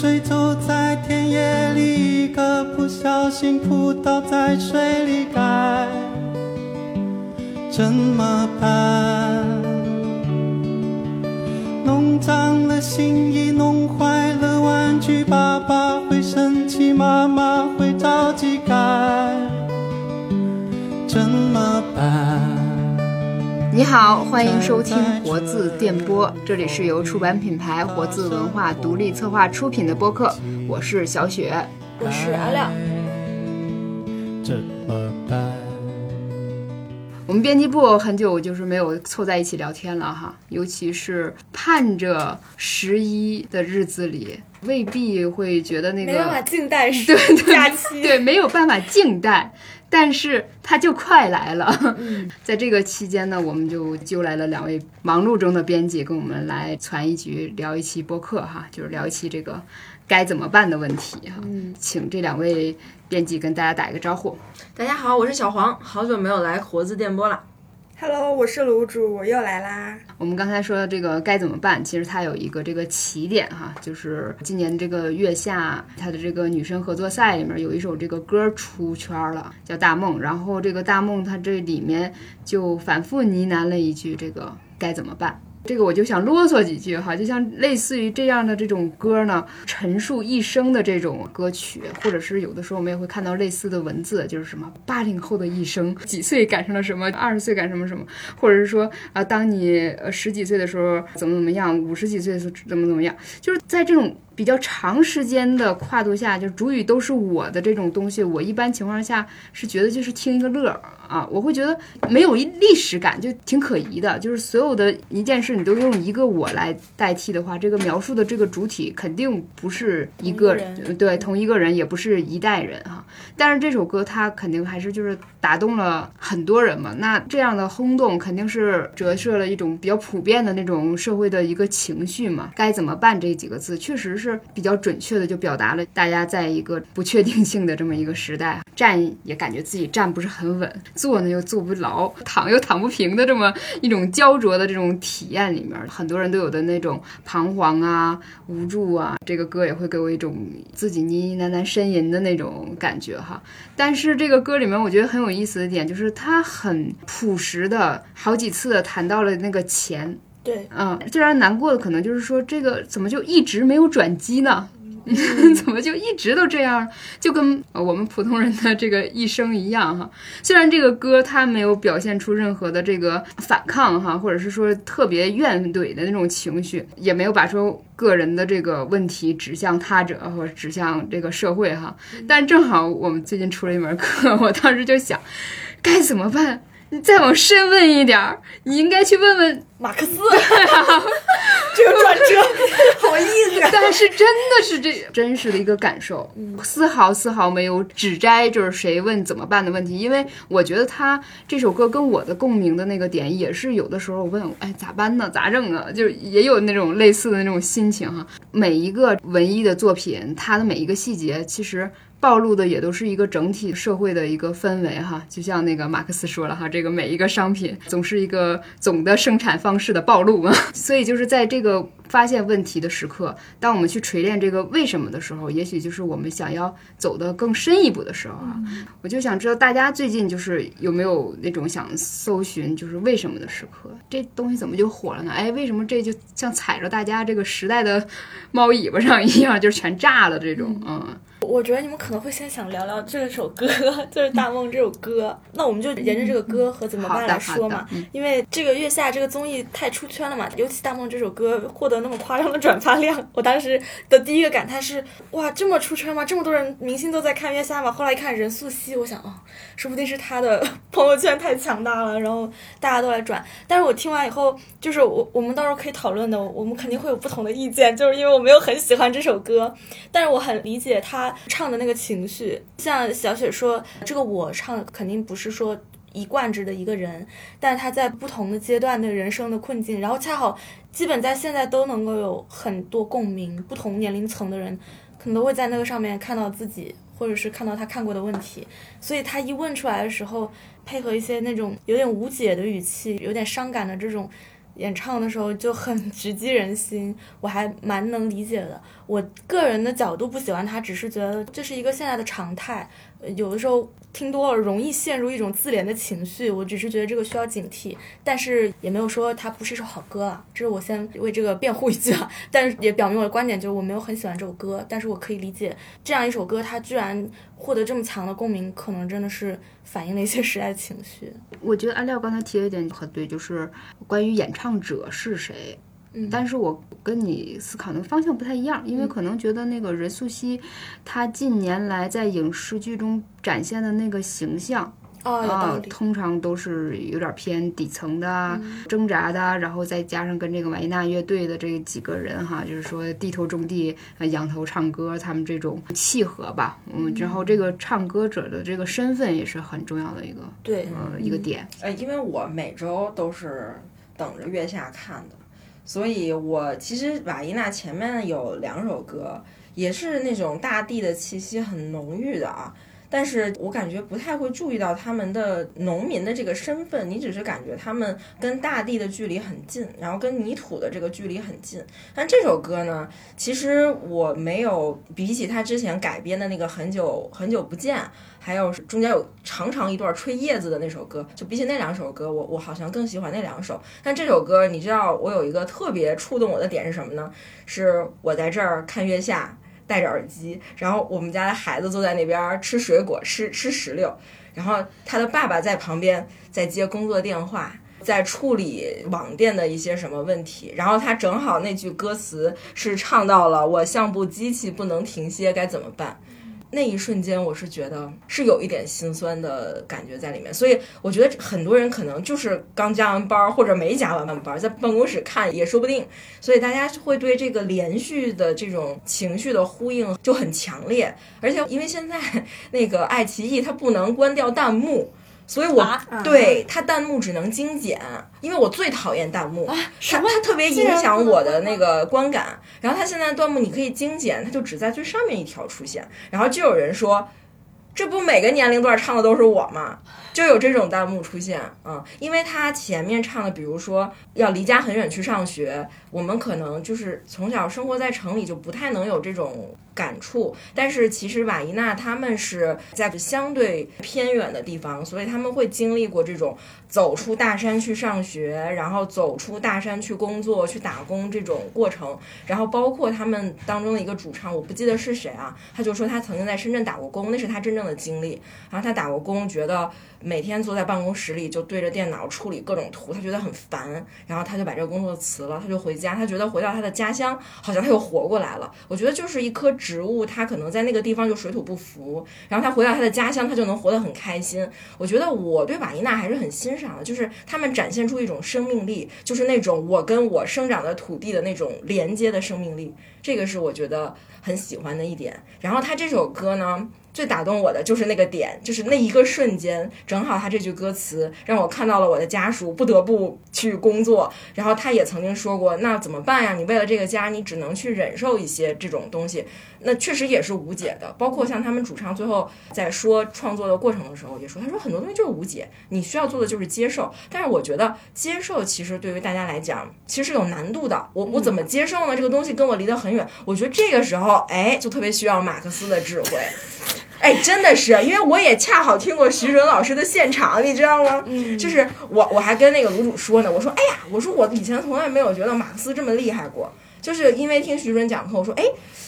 水走在田野里，一个不小心扑倒在水里，该怎么办？弄脏了新衣，弄坏了玩具，爸爸会生气，妈妈你好，欢迎收听活字电波，这里是由出版品牌活字文化独立策划出品的播客，我是小雪，我是阿亮。怎么办？我们编辑部很久就是没有凑在一起聊天了哈，尤其是盼着十一的日子里，未必会觉得那个没办法静待 假期，对，没有办法静待，但是它就快来了。在这个期间呢，我们就揪来了两位忙碌中的编辑，跟我们来攒一局，聊一期播客哈，就是聊一期这个该怎么办的问题哈。请这两位编辑跟大家打一个招呼。大家好，我是小黄，好久没有来活字电波了。Hello，我是卤煮，我又来啦。我们刚才说的这个该怎么办，其实它有一个这个起点哈，就是今年这个月下它的这个女生合作赛里面有一首这个歌出圈了，叫《大梦》，然后这个《大梦》它这里面就反复呢喃了一句这个该怎么办。这个我就想啰嗦几句哈，就像类似于这样的这种歌呢，陈述一生的这种歌曲，或者是有的时候我们也会看到类似的文字，就是什么八零后的一生，几岁赶上了什么，二十岁赶什么什么，或者是说啊，当你呃十几岁的时候怎么怎么样，五十几岁的时候怎么怎么样，就是在这种比较长时间的跨度下，就主语都是我的这种东西，我一般情况下是觉得就是听一个乐儿啊，我会觉得没有一历史感，就挺可疑的。就是所有的一件事，你都用一个我来代替的话，这个描述的这个主体肯定不是一个同一个人对同一个人，也不是一代人哈。但是这首歌它肯定还是就是打动了很多人嘛，那这样的轰动肯定是折射了一种比较普遍的那种社会的一个情绪嘛。该怎么办这几个字，确实是比较准确的就表达了大家在一个不确定性的这么一个时代，站也感觉自己站不是很稳，坐呢又坐不牢，躺又躺不平的这么一种焦灼的这种体验里面，很多人都有的那种彷徨啊、无助啊。这个歌也会给我一种自己呢喃喃呻吟的那种感觉哈。但是这个歌里面我觉得很有意思的点就是它很朴实的，好几次谈到了那个钱。对，嗯，最让人难过的可能就是说，这个怎么就一直没有转机呢？怎么就一直都这样？就跟呃我们普通人的这个一生一样哈。虽然这个歌它没有表现出任何的这个反抗哈，或者是说特别怨怼的那种情绪，也没有把说个人的这个问题指向他者或者指向这个社会哈。但正好我们最近出了一门课，我当时就想，该怎么办？你再往深问一点儿，你应该去问问马克思，这个转折好意思。但是真的是这真实的一个感受，丝毫丝毫没有指摘就是谁问怎么办的问题，因为我觉得他这首歌跟我的共鸣的那个点也是有的时候我问，哎咋办呢？咋整啊？就是也有那种类似的那种心情哈。每一个文艺的作品，它的每一个细节其实。暴露的也都是一个整体社会的一个氛围哈，就像那个马克思说了哈，这个每一个商品总是一个总的生产方式的暴露嘛，所以就是在这个发现问题的时刻，当我们去锤炼这个为什么的时候，也许就是我们想要走得更深一步的时候啊。我就想知道大家最近就是有没有那种想搜寻就是为什么的时刻，这东西怎么就火了呢？哎，为什么这就像踩着大家这个时代的猫尾巴上一样，就是全炸了这种，嗯。我觉得你们可能会先想聊聊这首歌，就是《大梦》这首歌。那我们就沿着这个歌和怎么办来说嘛。因为这个月下这个综艺太出圈了嘛，尤其《大梦》这首歌获得那么夸张的转发量，我当时的第一个感叹是：哇，这么出圈吗？这么多人明星都在看月下吗？后来一看任素汐，我想哦，说不定是她的朋友圈太强大了，然后大家都来转。但是我听完以后，就是我我们到时候可以讨论的，我们肯定会有不同的意见，就是因为我没有很喜欢这首歌，但是我很理解他。唱的那个情绪，像小雪说，这个我唱肯定不是说一贯制的一个人，但他在不同的阶段的人生的困境，然后恰好基本在现在都能够有很多共鸣，不同年龄层的人可能都会在那个上面看到自己，或者是看到他看过的问题，所以他一问出来的时候，配合一些那种有点无解的语气，有点伤感的这种演唱的时候就很 直击人心，我还蛮能理解的。我个人的角度不喜欢他，只是觉得这是一个现在的常态。有的时候听多了容易陷入一种自怜的情绪，我只是觉得这个需要警惕，但是也没有说它不是一首好歌啊。这是我先为这个辩护一句啊，但是也表明我的观点，就是我没有很喜欢这首歌，但是我可以理解这样一首歌，它居然获得这么强的共鸣，可能真的是反映了一些时代的情绪。我觉得阿廖刚才提的一点很对，就是关于演唱者是谁。但是我跟你思考的方向不太一样，因为可能觉得那个任素汐，她近年来在影视剧中展现的那个形象啊，通常都是有点偏底层的、挣扎的，然后再加上跟这个瓦依娜乐队的这几个人哈，就是说低头种地、仰头唱歌，他们这种契合吧。嗯，然后这个唱歌者的这个身份也是很重要的一个对。呃一个点。呃，因为我每周都是等着月下看的。所以，我其实瓦依娜前面有两首歌，也是那种大地的气息很浓郁的啊。但是我感觉不太会注意到他们的农民的这个身份，你只是感觉他们跟大地的距离很近，然后跟泥土的这个距离很近。但这首歌呢，其实我没有比起他之前改编的那个很久很久不见。还有中间有长长一段吹叶子的那首歌，就比起那两首歌，我我好像更喜欢那两首。但这首歌，你知道我有一个特别触动我的点是什么呢？是我在这儿看月下，戴着耳机，然后我们家的孩子坐在那边吃水果，吃吃石榴，然后他的爸爸在旁边在接工作电话，在处理网店的一些什么问题，然后他正好那句歌词是唱到了“我像部机器不能停歇，该怎么办？”那一瞬间，我是觉得是有一点心酸的感觉在里面，所以我觉得很多人可能就是刚加完班或者没加完班，在办公室看也说不定，所以大家会对这个连续的这种情绪的呼应就很强烈，而且因为现在 那个爱奇艺它不能关掉弹幕。所以，我对他弹幕只能精简，因为我最讨厌弹幕，它它特别影响我的那个观感。然后他现在弹幕你可以精简，它就只在最上面一条出现。然后就有人说，这不每个年龄段唱的都是我吗？就有这种弹幕出现，嗯，因为他前面唱的，比如说要离家很远去上学，我们可能就是从小生活在城里，就不太能有这种。感触，但是其实瓦伊娜他们是在相对偏远的地方，所以他们会经历过这种走出大山去上学，然后走出大山去工作、去打工这种过程。然后包括他们当中的一个主唱，我不记得是谁啊，他就说他曾经在深圳打过工，那是他真正的经历。然后他打过工，觉得每天坐在办公室里就对着电脑处理各种图，他觉得很烦，然后他就把这个工作辞了，他就回家，他觉得回到他的家乡，好像他又活过来了。我觉得就是一颗。植物它可能在那个地方就水土不服，然后它回到它的家乡，它就能活得很开心。我觉得我对瓦伊娜还是很欣赏的，就是他们展现出一种生命力，就是那种我跟我生长的土地的那种连接的生命力，这个是我觉得很喜欢的一点。然后他这首歌呢。最打动我的就是那个点，就是那一个瞬间，正好他这句歌词让我看到了我的家属不得不去工作，然后他也曾经说过，那怎么办呀？你为了这个家，你只能去忍受一些这种东西，那确实也是无解的。包括像他们主唱最后在说创作的过程的时候也说，他说很多东西就是无解，你需要做的就是接受。但是我觉得接受其实对于大家来讲其实是有难度的。我我怎么接受呢？这个东西跟我离得很远。我觉得这个时候，哎，就特别需要马克思的智慧。哎，真的是，因为我也恰好听过徐准老师的现场，你知道吗？嗯，就是我我还跟那个卤煮说呢，我说，哎呀，我说我以前从来没有觉得马克思这么厉害过，就是因为听徐峥讲课，我说，哎，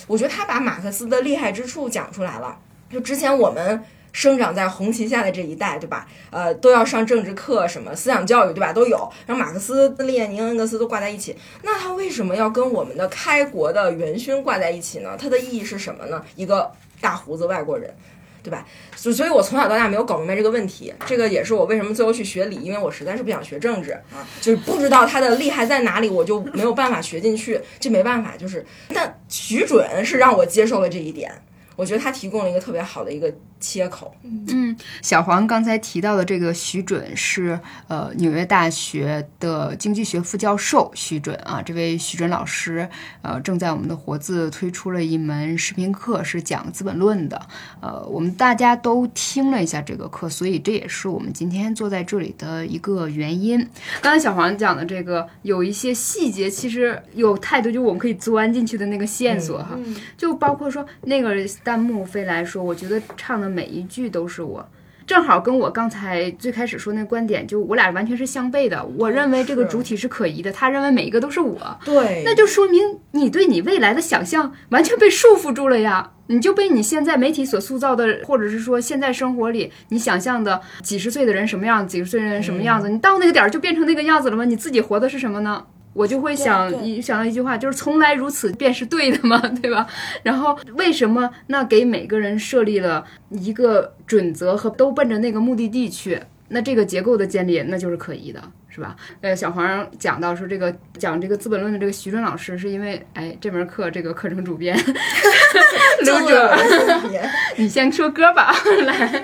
我觉得他把马克思的厉害之处讲出来了。就之前我们生长在红旗下的这一代，对吧？呃，都要上政治课，什么思想教育，对吧？都有。然后马克思、列宁、恩格斯都挂在一起，那他为什么要跟我们的开国的元勋挂在一起呢？它的意义是什么呢？一个。大胡子外国人，对吧？所所以，我从小到大没有搞明白这个问题。这个也是我为什么最后去学理，因为我实在是不想学政治啊，就是不知道它的厉害在哪里，我就没有办法学进去。这没办法，就是。但徐准是让我接受了这一点，我觉得他提供了一个特别好的一个切口。嗯，小黄刚才提到的这个徐准是呃纽约大学的经济学副教授徐准啊，这位徐准老师呃正在我们的活字推出了一门视频课，是讲《资本论》的。呃，我们大家都听了一下这个课，所以这也是我们今天坐在这里的一个原因。刚才小黄讲的这个有一些细节，其实有太多就我们可以钻进去的那个线索哈，就包括说那个弹幕飞来说，我觉得唱的每一句都是。我，正好跟我刚才最开始说那观点，就我俩完全是相悖的。我认为这个主体是可疑的，他认为每一个都是我。对，那就说明你对你未来的想象完全被束缚住了呀！你就被你现在媒体所塑造的，或者是说现在生活里你想象的几十岁的人什么样，几十岁的人什么样子，你到那个点儿就变成那个样子了吗？你自己活的是什么呢？我就会想一想到一句话，就是从来如此便是对的嘛，对吧？然后为什么那给每个人设立了一个准则和都奔着那个目的地去？那这个结构的建立那就是可疑的。是吧？呃，小黄讲到说这个讲这个《资本论》的这个徐峥老师，是因为哎这门课这个课程主编 刘者，你先说歌吧，来。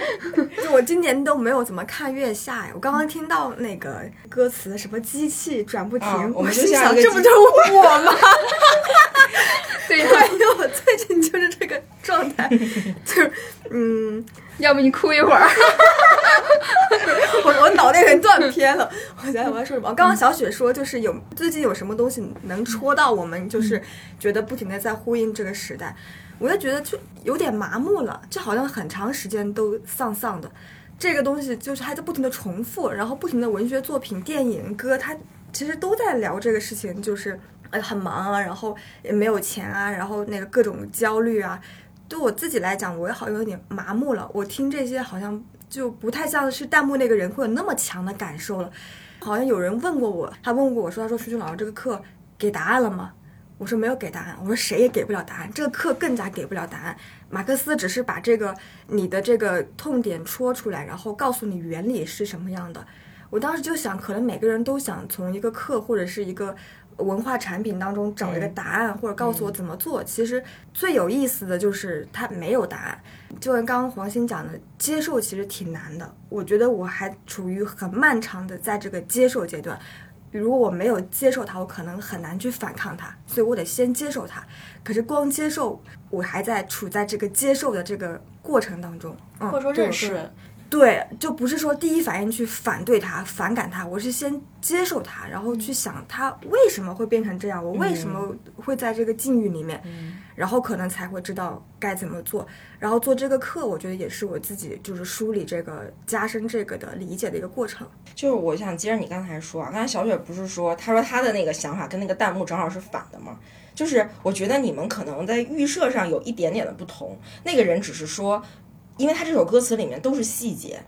就我今年都没有怎么看月下呀，我刚刚听到那个歌词什么机器转不停，我心想这不就是我吗？对，因为我最近就是这个状态，就是嗯。要不你哭一会儿，我我脑袋有点断片了。我想想我要说什么？刚刚小雪说就是有最近有什么东西能戳到我们，就是觉得不停的在呼应这个时代。我就觉得就有点麻木了，就好像很长时间都丧丧的。这个东西就是还在不停的重复，然后不停的文学作品、电影、歌，它其实都在聊这个事情，就是呃很忙啊，然后也没有钱啊，然后那个各种焦虑啊。对我自己来讲，我也好有点麻木了。我听这些好像就不太像是弹幕那个人会有那么强的感受了。好像有人问过我，他问过我说：“他说徐军老师这个课给答案了吗？”我说：“没有给答案。”我说：“谁也给不了答案，这个课更加给不了答案。”马克思只是把这个你的这个痛点戳出来，然后告诉你原理是什么样的。我当时就想，可能每个人都想从一个课或者是一个。文化产品当中找一个答案，或者告诉我怎么做。其实最有意思的就是它没有答案。就跟刚刚黄鑫讲的，接受其实挺难的。我觉得我还处于很漫长的在这个接受阶段。如果我没有接受它，我可能很难去反抗它。所以我得先接受它。可是光接受，我还在处在这个接受的这个过程当中，或者说认识。对，就不是说第一反应去反对他、反感他，我是先接受他，然后去想他为什么会变成这样，我为什么会在这个境遇里面，然后可能才会知道该怎么做。然后做这个课，我觉得也是我自己就是梳理这个、加深这个的理解的一个过程。就是我想接着你刚才说啊，刚才小雪不是说，她说她的那个想法跟那个弹幕正好是反的吗？就是我觉得你们可能在预设上有一点点的不同，那个人只是说。因为他这首歌词里面都是细节，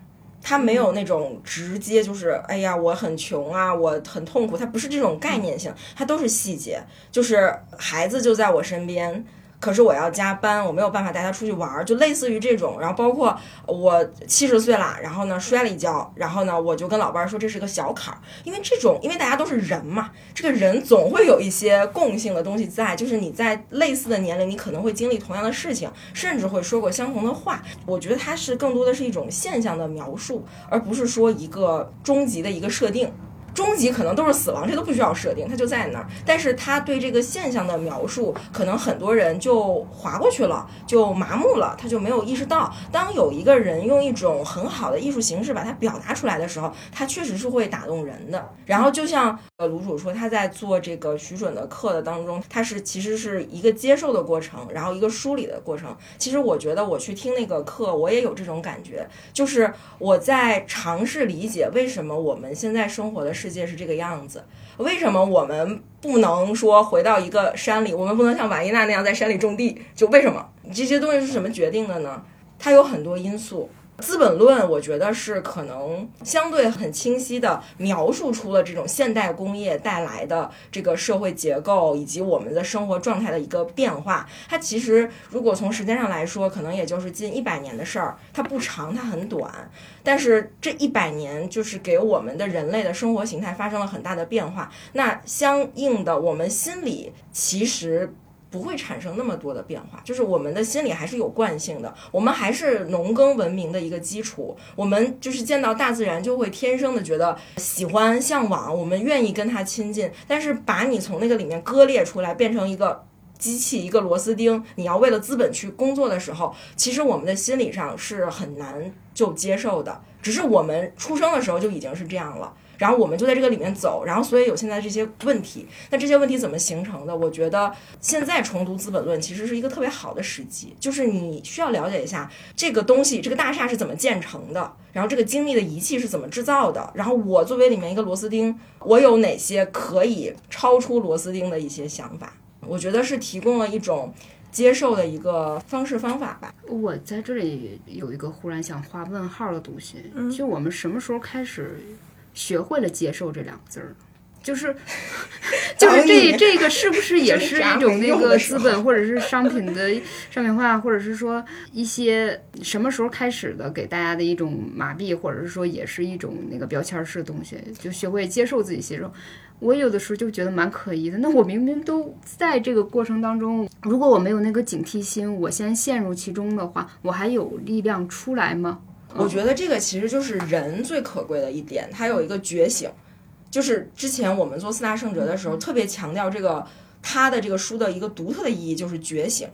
他没有那种直接就是哎呀我很穷啊，我很痛苦，他不是这种概念性，他都是细节，就是孩子就在我身边。可是我要加班，我没有办法带他出去玩儿，就类似于这种。然后包括我七十岁了，然后呢摔了一跤，然后呢我就跟老伴儿说这是个小坎儿，因为这种，因为大家都是人嘛，这个人总会有一些共性的东西在，就是你在类似的年龄，你可能会经历同样的事情，甚至会说过相同的话。我觉得它是更多的是一种现象的描述，而不是说一个终极的一个设定。终极可能都是死亡，这都不需要设定，它就在那儿。但是他对这个现象的描述，可能很多人就划过去了，就麻木了，他就没有意识到，当有一个人用一种很好的艺术形式把它表达出来的时候，他确实是会打动人的。然后就像呃卢主说，他在做这个徐准的课的当中，他是其实是一个接受的过程，然后一个梳理的过程。其实我觉得我去听那个课，我也有这种感觉，就是我在尝试理解为什么我们现在生活的。世界是这个样子，为什么我们不能说回到一个山里？我们不能像瓦伊娜那样在山里种地？就为什么这些东西是什么决定的呢？它有很多因素。《资本论》我觉得是可能相对很清晰的描述出了这种现代工业带来的这个社会结构以及我们的生活状态的一个变化。它其实如果从时间上来说，可能也就是近一百年的事儿，它不长，它很短。但是这一百年就是给我们的人类的生活形态发生了很大的变化。那相应的，我们心里其实。不会产生那么多的变化，就是我们的心理还是有惯性的，我们还是农耕文明的一个基础，我们就是见到大自然就会天生的觉得喜欢向往，我们愿意跟它亲近。但是把你从那个里面割裂出来，变成一个机器，一个螺丝钉，你要为了资本去工作的时候，其实我们的心理上是很难就接受的。只是我们出生的时候就已经是这样了。然后我们就在这个里面走，然后所以有现在这些问题。那这些问题怎么形成的？我觉得现在重读《资本论》其实是一个特别好的时机，就是你需要了解一下这个东西，这个大厦是怎么建成的，然后这个精密的仪器是怎么制造的，然后我作为里面一个螺丝钉，我有哪些可以超出螺丝钉的一些想法？我觉得是提供了一种接受的一个方式方法吧。我在这里有一个忽然想画问号的东西，就我们什么时候开始？学会了接受这两个字儿，就是 就是这这个是不是也是一种那个资本或者是商品的商品化，或者是说一些什么时候开始的给大家的一种麻痹，或者是说也是一种那个标签式的东西，就学会接受自己接受。我有的时候就觉得蛮可疑的。那我明明都在这个过程当中，如果我没有那个警惕心，我先陷入其中的话，我还有力量出来吗？我觉得这个其实就是人最可贵的一点，他有一个觉醒。就是之前我们做四大圣哲的时候，特别强调这个他的这个书的一个独特的意义，就是觉醒。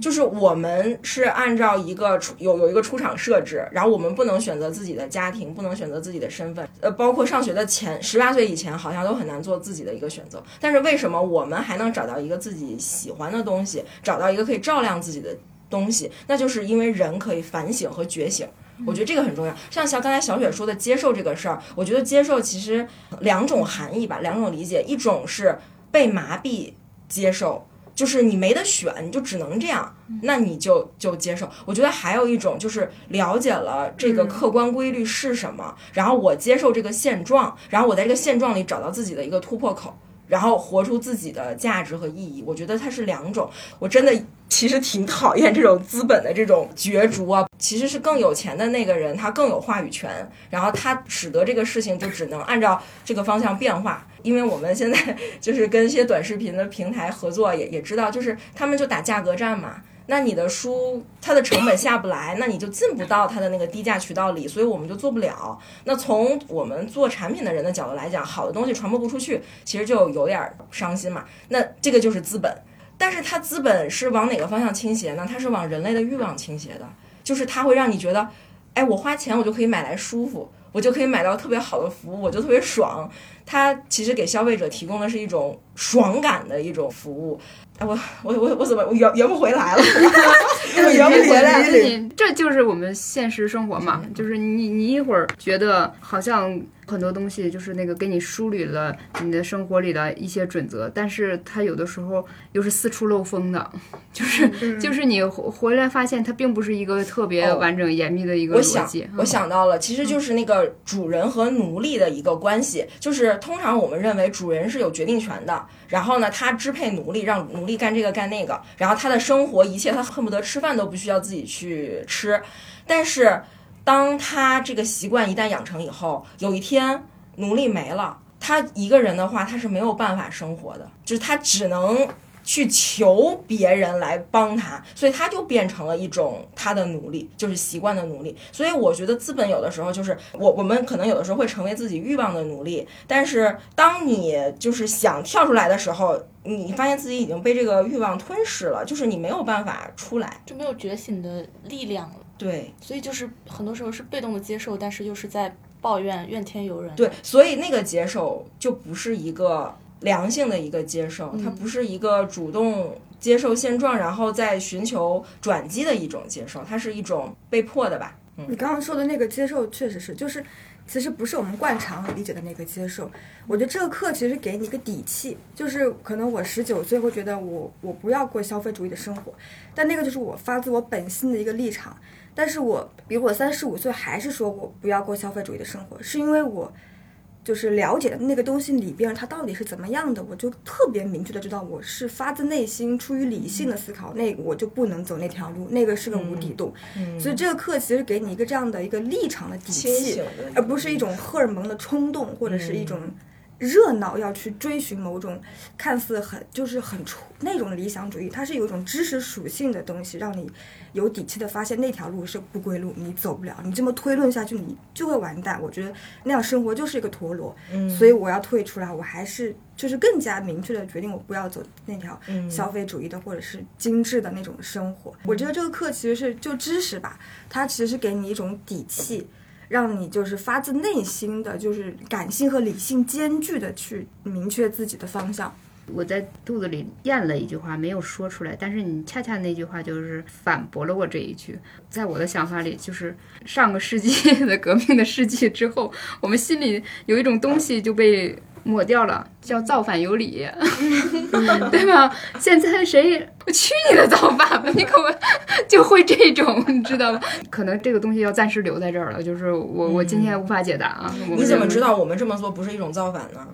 就是我们是按照一个出有有一个出场设置，然后我们不能选择自己的家庭，不能选择自己的身份。呃，包括上学的前十八岁以前，好像都很难做自己的一个选择。但是为什么我们还能找到一个自己喜欢的东西，找到一个可以照亮自己的东西？那就是因为人可以反省和觉醒。我觉得这个很重要，像像刚才小雪说的接受这个事儿，我觉得接受其实两种含义吧，两种理解，一种是被麻痹接受，就是你没得选，你就只能这样，那你就就接受。我觉得还有一种就是了解了这个客观规律是什么，然后我接受这个现状，然后我在这个现状里找到自己的一个突破口。然后活出自己的价值和意义，我觉得它是两种。我真的其实挺讨厌这种资本的这种角逐啊。其实是更有钱的那个人，他更有话语权，然后他使得这个事情就只能按照这个方向变化。因为我们现在 就是跟一些短视频的平台合作，也也知道，就是他们就打价格战嘛。那你的书它的成本下不来，那你就进不到它的那个低价渠道里，所以我们就做不了。那从我们做产品的人的角度来讲，好的东西传播不出去，其实就有点伤心嘛。那这个就是资本，但是它资本是往哪个方向倾斜呢？它是往人类的欲望倾斜的，就是它会让你觉得，哎，我花钱我就可以买来舒服，我就可以买到特别好的服务，我就特别爽。它其实给消费者提供的是一种爽感的一种服务。我我我我怎么圆圆不回来了？圆不回来了，这就是我们现实生活嘛。就是你你一会儿觉得好像很多东西就是那个给你梳理了你的生活里的一些准则，但是它有的时候又是四处漏风的，就是就是你回来发现它并不是一个特别完整严密的一个逻辑。我想到了，其实就是那个主人和奴隶的一个关系，就是通常我们认为主人是有决定权的。然后呢，他支配奴隶，让奴隶干这个干那个。然后他的生活一切，他恨不得吃饭都不需要自己去吃。但是，当他这个习惯一旦养成以后，有一天奴隶没了，他一个人的话，他是没有办法生活的，就是他只能。去求别人来帮他，所以他就变成了一种他的奴隶，就是习惯的奴隶。所以我觉得资本有的时候就是我我们可能有的时候会成为自己欲望的奴隶，但是当你就是想跳出来的时候，你发现自己已经被这个欲望吞噬了，就是你没有办法出来，就没有觉醒的力量了。对，所以就是很多时候是被动的接受，但是又是在抱怨怨天尤人。对，所以那个接受就不是一个。良性的一个接受，它不是一个主动接受现状，然后再寻求转机的一种接受，它是一种被迫的吧。嗯你刚刚说的那个接受，确实是，就是其实不是我们惯常理解的那个接受。我觉得这个课其实给你一个底气，就是可能我十九岁会觉得我我不要过消费主义的生活，但那个就是我发自我本心的一个立场。但是我比我三十五岁还是说我不要过消费主义的生活，是因为我。就是了解的那个东西里边，它到底是怎么样的，我就特别明确的知道，我是发自内心、出于理性的思考，那我就不能走那条路，那个是个无底洞。所以这个课其实给你一个这样的一个立场的底气，而不是一种荷尔蒙的冲动或者是一种热闹，要去追寻某种看似很就是很出那种理想主义，它是有一种知识属性的东西，让你有底气的发现那条路是不归路，你走不了，你这么推论下去，你就会完蛋。我觉得那样生活就是一个陀螺，嗯所以我要退出来，我还是就是更加明确的决定，我不要走那条嗯消费主义的或者是精致的那种生活。我觉得这个课其实是就知识吧，它其实是给你一种底气。让你就是发自内心的，就是感性和理性兼具的去明确自己的方向。我在肚子里咽了一句话，没有说出来，但是你恰恰那句话就是反驳了我这一句。在我的想法里，就是上个世纪的革命的世纪之后，我们心里有一种东西就被抹掉了，叫造反有理，对吧？现在谁去你的造反吧？你可不就会这种，你知道吧？可能这个东西要暂时留在这儿了，就是我我今天无法解答啊。你怎么知道我们这么做不是一种造反呢？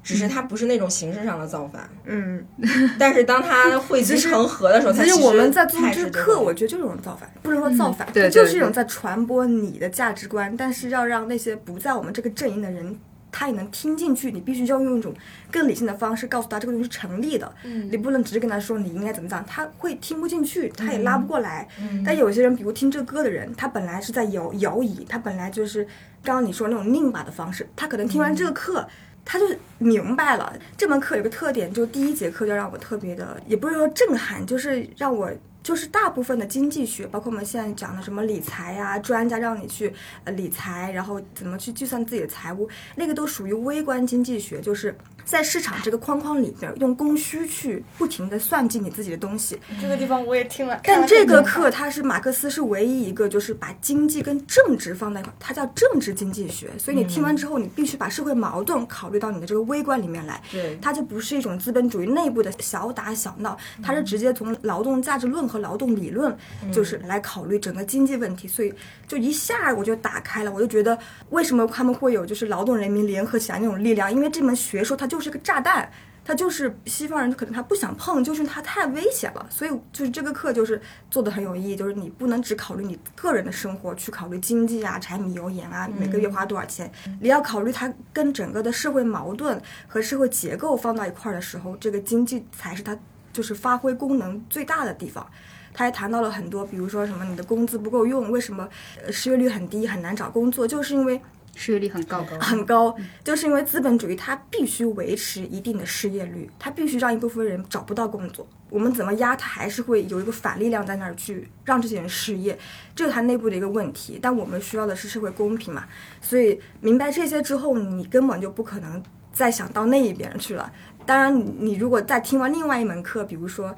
只是它不是那种形式上的造反，嗯，但是当它汇集成河的时候，它其其实我们在做才这个课，我觉得就是一种造反，不能说造反，对就是一种在传播你的价值观，但是要让那些不在我们这个阵营的人。他也能听进去，你必须要用一种更理性的方式告诉他这个东西是成立的，嗯你不能只是跟他说你应该怎么讲，他会听不进去，他也拉不过来。嗯但有些人，比如听这歌的人，他本来是在摇摇椅，他本来就是刚刚你说那种拧巴的方式，他可能听完这个课。他就明白了，这门课有个特点，就第一节课就让我特别的，也不是说震撼，就是让我就是大部分的经济学，包括我们现在讲的什么理财呀，专家让你去呃理财，然后怎么去计算自己的财务，那个都属于微观经济学，就是在市场这个框框里边用供需去不停的算计你自己的东西。这个地方我也听了，但这个课它是马克思是唯一一个就是把经济跟政治放在一块，它叫政治经济学。所以你听完之后，你必须把社会矛盾考虑到你的这个微观里面来。对它就不是一种资本主义内部的小打小闹，它是直接从劳动价值论和劳动理论，就是来考虑整个经济问题。所以就一下我就打开了，我就觉得为什么他们会有就是劳动人民联合起来那种力量？因为这门学说它就是个炸弹。它就是西方人可能他不想碰，就是它太危险了，所以就是这个课就是做的很有意义，就是你不能只考虑你个人的生活，去考虑经济啊、柴米油盐啊，每个月花多少钱，你要考虑它跟整个的社会矛盾和社会结构放到一块儿的时候，这个经济才是它就是发挥功能最大的地方。他还谈到了很多，比如说什么你的工资不够用，为什么呃失业率很低，很难找工作，就是因为失业率很高。很高，就是因为资本主义它必须维持一定的失业率，它必须让一部分人找不到工作。我们怎么压，它还是会有一个反力量在那儿去让这些人失业，这是它内部的一个问题。但我们需要的是社会公平嘛，所以明白这些之后，你根本就不可能再想到那一边去了。当然，你如果再听完另外一门课，比如说。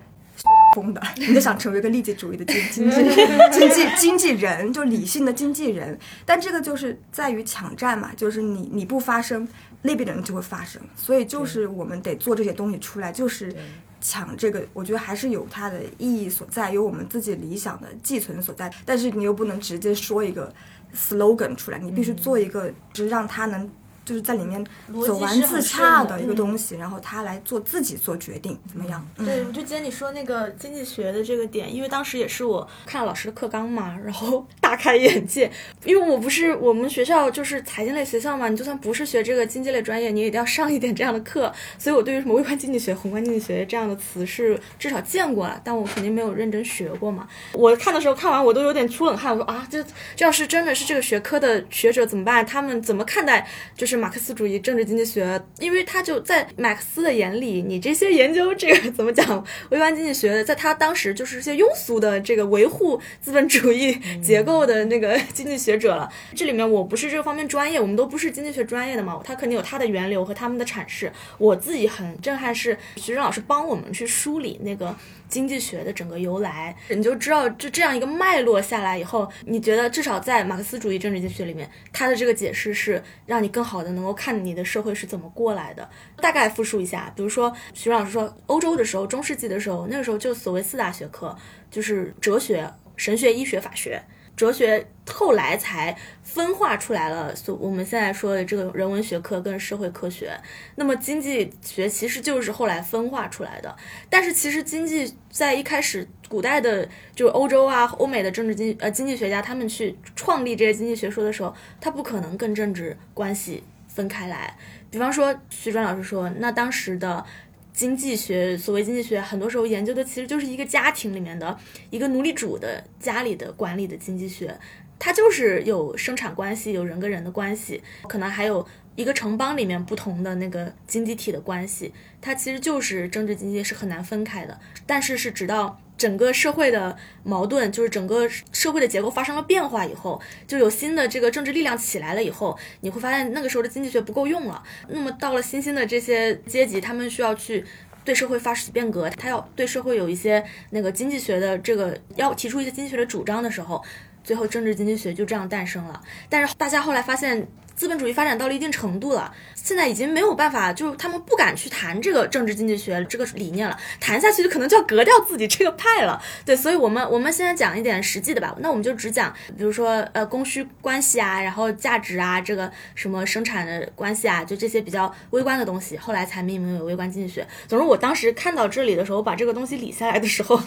风的，你就想成为一个利己主义的经 经济经济经纪人，就理性的经纪人。但这个就是在于抢占嘛，就是你你不发声，那边的人就会发声。所以就是我们得做这些东西出来，就是抢这个，我觉得还是有它的意义所在，有我们自己理想的寄存所在。但是你又不能直接说一个 slogan 出来，你必须做一个，就是让它能。就是在里面走完自洽的一个嗯东西，然后他来做自己做决定，怎么样？嗯对，我就记得你说那个经济学的这个点，因为当时也是我看了老师的课纲嘛，然后 大开眼界。因为我不是我们学校就是财经类学校嘛，你就算不是学这个经济类专业，你也一定要上一点这样的课。所以我对于什么微观经济学、宏观经济学这样的词是至少见过了，但我肯定没有认真学过嘛。我看的时候看完我都有点出冷汗，我说啊，这这要是真的是这个学科的学者怎么办？他们怎么看待就是马克思主义政治经济学？因为他就在马克思的眼里，你这些研究这个怎么讲微观经济学的，在他当时就是一些庸俗的这个维护资本主义结构的那个经济学者了。这里面我不是这方面专业，我们都不是经济学专业的嘛，他肯定有他的源流和他们的阐释。我自己很震撼是徐峥老师帮我们去梳理那个。经济学的整个由来，你就知道这这样一个脉络下来以后，你觉得至少在马克思主义政治经济学里面，它的这个解释是让你更好的能够看你的社会是怎么过来的。大概复述一下，比如说徐老师说，欧洲的时候，中世纪的时候，那个时候就所谓四大学科，就是哲学、神学、医学、法学。哲学后来才分化出来了，所我们现在说的这个人文学科跟社会科学。那么经济学其实就是后来分化出来的，但是其实经济在一开始古代的，就是欧洲啊、欧美的政治经呃经济学家他们去创立这些经济学说的时候，他不可能跟政治关系分开来。比方说，徐专老师说，那当时的经济学，所谓经济学，很多时候研究的其实就是一个家庭里面的一个奴隶主的家里的管理的经济学，它就是有生产关系，有人跟人的关系，可能还有一个城邦里面不同的那个经济体的关系，它其实就是政治经济是很难分开的。但是是直到整个社会的矛盾，就是整个社会的结构发生了变化以后，就有新的这个政治力量起来了以后，你会发现那个时候的经济学不够用了。那么到了新兴的这些阶级，他们需要去对社会发起变革，他要对社会有一些那个经济学的这个要提出一些经济学的主张的时候，最后政治经济学就这样诞生了。但是大家后来发现。资本主义发展到了一定程度了，现在已经没有办法，就是他们不敢去谈这个政治经济学这个理念了，谈下去就可能就要革掉自己这个派了。对，所以我们我们现在讲一点实际的吧，那我们就只讲，比如说呃供需关系啊，然后价值啊，这个什么生产的关系啊，就这些比较微观的东西，后来才命名为微观经济学。总之，我当时看到这里的时候，把这个东西理下来的时候，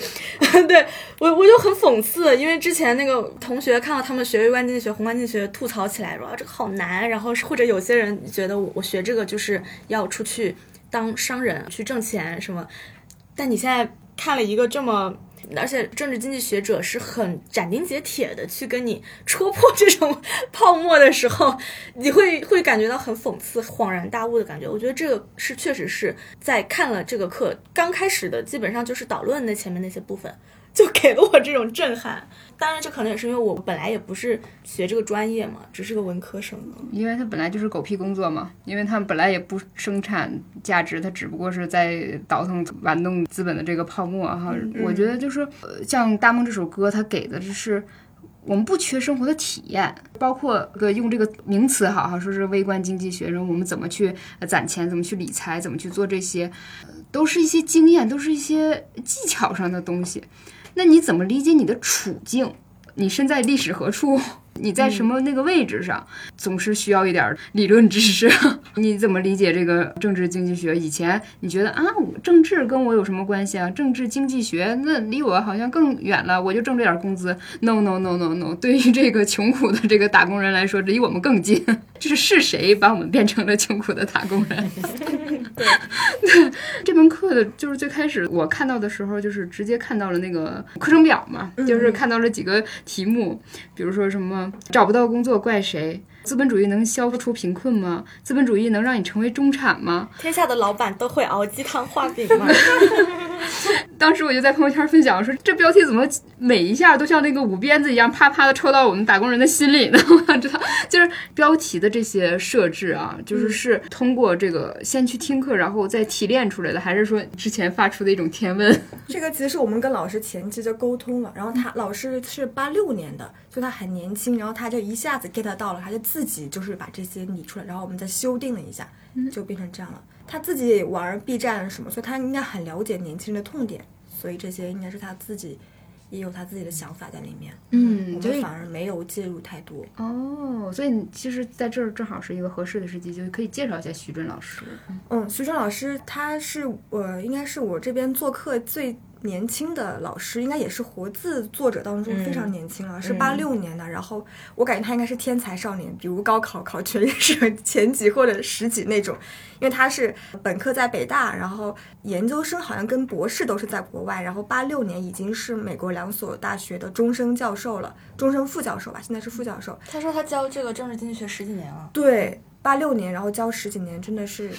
对我我就很讽刺，因为之前那个同学看到他们学微观经济学、宏观经济学吐槽起来说这个好难。然后或者有些人觉得我我学这个就是要出去当商人去挣钱什么，但你现在看了一个这么，而且政治经济学者是很斩钉截铁的去跟你戳破这种泡沫的时候，你会会感觉到很讽刺、恍然大悟的感觉。我觉得这个是确实是在看了这个课刚开始的，基本上就是导论的前面那些部分。就给了我这种震撼，当然这可能也是因为我本来也不是学这个专业嘛，只是个文科生。因为他本来就是狗屁工作嘛，因为他们本来也不生产价值，他只不过是在倒腾玩弄资本的这个泡沫哈。我觉得就是像《大梦》这首歌，它给的就是我们不缺生活的体验，包括个用这个名词哈哈，说是微观经济学，然后我们怎么去攒钱，怎么去理财，怎么去做这些，都是一些经验，都是一些技巧上的东西。那你怎么理解你的处境？你身在历史何处？你在什么那个位置上？总是需要一点理论知识。你怎么理解这个政治经济学？以前你觉得啊，政治跟我有什么关系啊？政治经济学那离我好像更远了，我就挣这点工资。No No No No No，对于这个穷苦的这个打工人来说，离我们更近。就是是谁把我们变成了穷苦的打工人？对，这门课的就是最开始我看到的时候，就是直接看到了那个课程表嘛，就是看到了几个题目，比如说什么找不到工作怪谁？资本主义能消除贫困吗？资本主义能让你成为中产吗？天下的老板都会熬鸡汤画饼吗？当时我就在朋友圈分享说，这标题怎么每一下都像那个舞鞭子一样，啪啪的抽到我们打工人的心里呢？我想知道，就是标题的这些设置啊，就是是通过这个先去听课，然后再提炼出来的，还是说之前发出的一种天问？这个其实我们跟老师前期就沟通了，然后他老师是八六年的，就他很年轻，然后他就一下子 get 到了，他就自己就是把这些理出来，然后我们再修订了一下，就变成这样了。他自己玩 B 站什么，所以他应该很了解年轻人的痛点，所以这些应该是他自己也有他自己的想法在里面。嗯，我们反而没有介入太多。哦，所以其实在这儿正好是一个合适的时机，就可以介绍一下徐峥老师。嗯，徐峥老师他是我应该是我这边做客最。年轻的老师应该也是活字作者当中非常年轻了，是八六年的。然后我感觉他应该是天才少年，比如高考考全是前几或者十几那种。因为他是本科在北大，然后研究生好像跟博士都是在国外。然后八六年已经是美国两所大学的终身教授了，终身副教授吧，现在是副教授。他说他教这个政治经济学十几年了。对。八六年，然后教十几年，真的是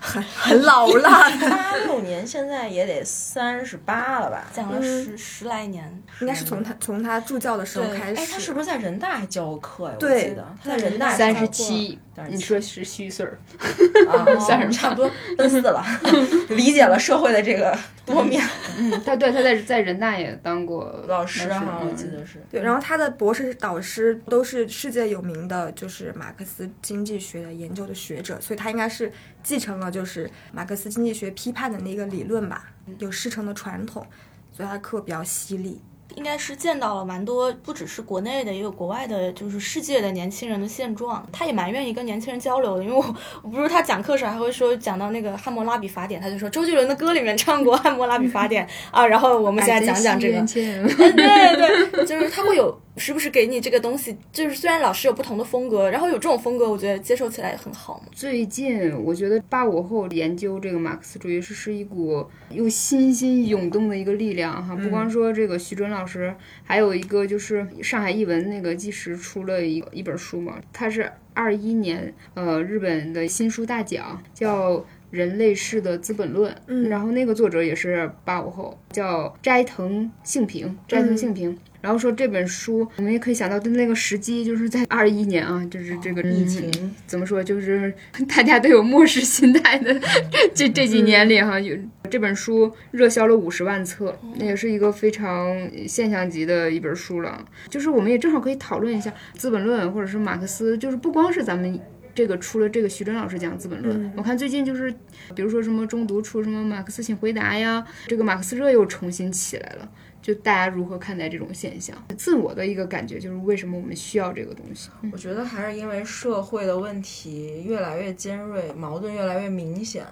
很很老了。八六年现在也得三十八了吧？讲了十十来年，应该是从他从他助教的时候开始。哎，他是不是在人大还教过课呀？对，我记得他在人大三十七。你说是虚岁儿，三十差不多奔四了，理解了社会的这个多面。嗯，他对他在在人大也当过老师哈，我记得是。对，然后他的博士导师都是世界有名的，就是马克思经济学研究的学者，所以他应该是继承了就是马克思经济学批判的那个理论吧，有师承的传统，所以他课比较犀利。应该是见到了蛮多，不只是国内的，也有国外的，就是世界的年轻人的现状。他也蛮愿意跟年轻人交流的，因为我我不是他讲课时还会说讲到那个《汉谟拉比法典》，他就说周杰伦的歌里面唱过《汉谟拉比法典》啊，然后我们现在讲讲这个，对对，就是他会有时不时给你这个东西，就是虽然老师有不同的风格，然后有这种风格，我觉得接受起来也很好嘛。最近我觉得八五后研究这个马克思主义是是一股又欣欣涌动的一个力量哈，不光说这个徐峥老师，还有一个就是上海译文那个纪实出了一一本书嘛，它是二一年呃日本的新书大奖叫。人类式的资本论，嗯然后那个作者也是八五后，叫斋藤幸平，斋藤幸平。然后说这本书，我们也可以想到的那个时机，就是在二一年啊，就是这个疫情怎么说，就是大家都有漠视心态的 这这几年里哈，有这本书热销了五十万册，那也是一个非常现象级的一本书了。就是我们也正好可以讨论一下《资本论》或者是马克思，就是不光是咱们。这个出了这个徐峥老师讲《资本论》，我看最近就是，比如说什么中读出什么马克思请回答呀，这个马克思热又重新起来了。就大家如何看待这种现象？自我的一个感觉就是为什么我们需要这个东西？我觉得还是因为社会的问题越来越尖锐，矛盾越来越明显。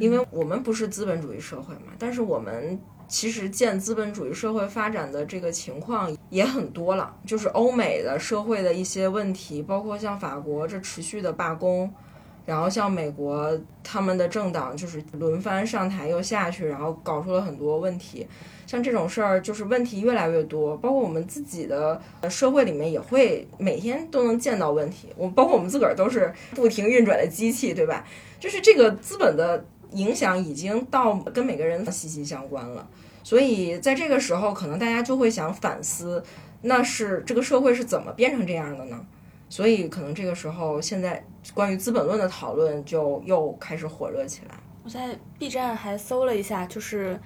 因为我们不是资本主义社会嘛，但是我们其实见资本主义社会发展的这个情况也很多了，就是欧美的社会的一些问题，包括像法国这持续的罢工，然后像美国他们的政党就是轮番上台又下去，然后搞出了很多问题。像这种事儿，就是问题越来越多，包括我们自己的社会里面也会每天都能见到问题。我包括我们自个儿都是不停运转的机器，对吧？就是这个资本的影响已经到跟每个人息息相关了。所以在这个时候，可能大家就会想反思，那是这个社会是怎么变成这样的呢？所以可能这个时候，现在关于《资本论》的讨论就又开始火热起来。我在 B 站还搜了一下，就是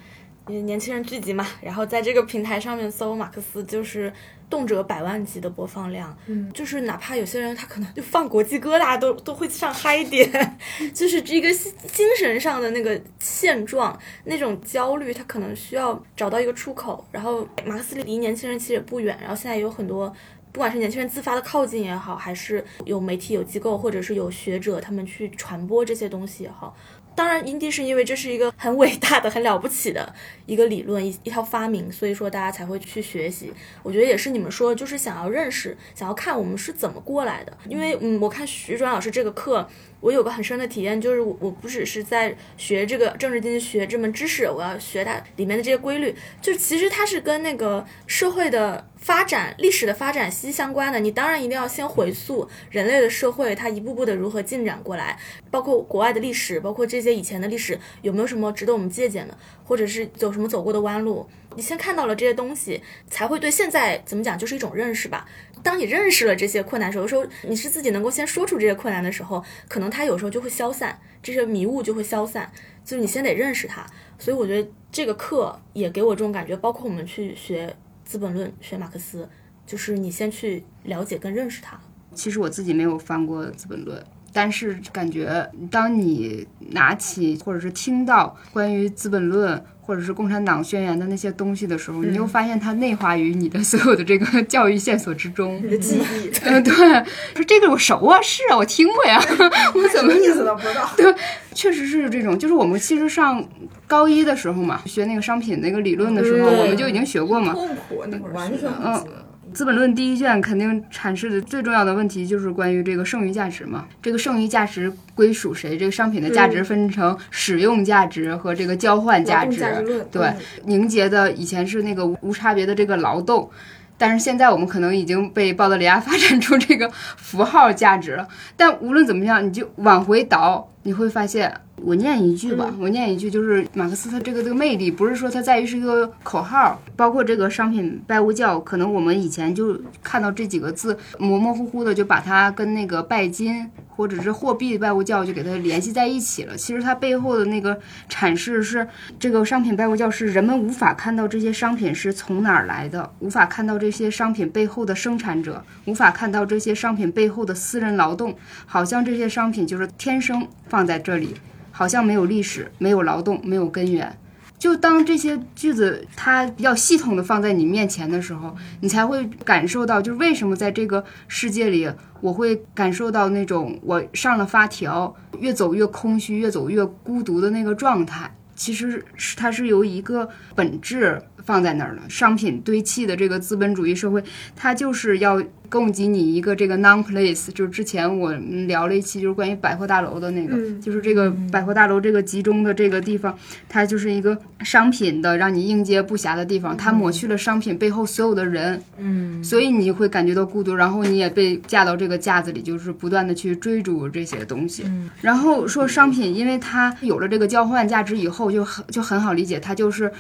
年轻人聚集嘛，然后在这个平台上面搜马克思，就是动辄百万级的播放量，嗯，就是哪怕有些人他可能就放国际歌，大家都 都会上嗨点，就是这个精精神上的那个现状，那种焦虑，他可能需要找到一个出口。然后马克思离年轻人其实也不远，然后现在有很多。不管是年轻人自发的靠近也好，还是有媒体、有机构，或者是有学者他们去传播这些东西也好，当然，因地是因为这是一个很伟大的、很了不起的一个理论，一一套发明，所以说大家才会去学习。我觉得也是你们说，就是想要认识、想要看我们是怎么过来的。因为，嗯，我看徐转老师这个课，我有个很深的体验，就是我我不只是在学这个政治经济学这门知识，我要学它里面的这些规律，就其实它是跟那个社会的发展、历史的发展息息相关的。你当然一定要先回溯人类的社会它一步步的如何进展过来，包括国外的历史，包括这些以前的历史有没有什么值得我们借鉴的，或者是有什么走过的弯路。你先看到了这些东西，才会对现在怎么讲，就是一种认识吧。当你认识了这些困难的时候，有时候你是自己能够先说出这些困难的时候，可能它有时候就会消散，这些迷雾就会消散。就是你先得认识它。所以我觉得这个课也给我这种感觉，包括我们去学《资本论》、学马克思，就是你先去了解跟认识他。其实我自己没有翻过《资本论》。但是感觉，当你拿起或者是听到关于《资本论》或者是《共产党宣言》的那些东西的时候，你又发现它内化于你的所有的这个教育线索之中。你的记忆，嗯，对，说这个我熟啊，是啊，我听过呀，我怎么意思都不知道？对，确实是这种，就是我们其实上高一的时候嘛，学那个商品那个理论的时候，我们就已经学过嘛。痛苦那会儿完全不嗯资本论》第一卷肯定阐释的最重要的问题就是关于这个剩余价值嘛。这个剩余价值归属谁？这个商品的价值分成使用价值和这个交换价值。价值对，凝结的以前是那个无无差别的这个劳动。但是现在我们可能已经被鲍德里亚发展出这个符号价值了。但无论怎么样，你就往回倒，你会发现，我念一句吧，我念一句，就是马克思他这个这个魅力，不是说它在于是一个口号，包括这个商品拜物教，可能我们以前就看到这几个字，模模糊糊的就把它跟那个拜金或者是货币拜物教就给它联系在一起了。其实它背后的那个阐释是，这个商品拜物教是人们无法看到这些商品是从哪儿来的，无法看到这些商品背后的生产者，无法看到这些商品背后的私人劳动，好像这些商品就是天生放在这里。好像没有历史，没有劳动，没有根源。就当这些句子它比较系统的放在你面前的时候，你才会感受到，就是为什么在这个世界里，我会感受到那种我上了发条，越走越空虚，越走越孤独的那个状态。其实是它是由一个本质放在那儿了。商品堆砌的这个资本主义社会，它就是要供给你一个这个 non place。就是之前我们聊了一期，就是关于百货大楼的那个，嗯就是这个百货大楼这个集中的这个地方，它就是一个商品的让你应接不暇的地方，它抹去了商品背后所有的人，嗯，所以你会感觉到孤独，然后你也被架到这个架子里，就是不断的去追逐这些东西。然后说商品，因为它有了这个交换价值以后，就很就很好理解，它就是，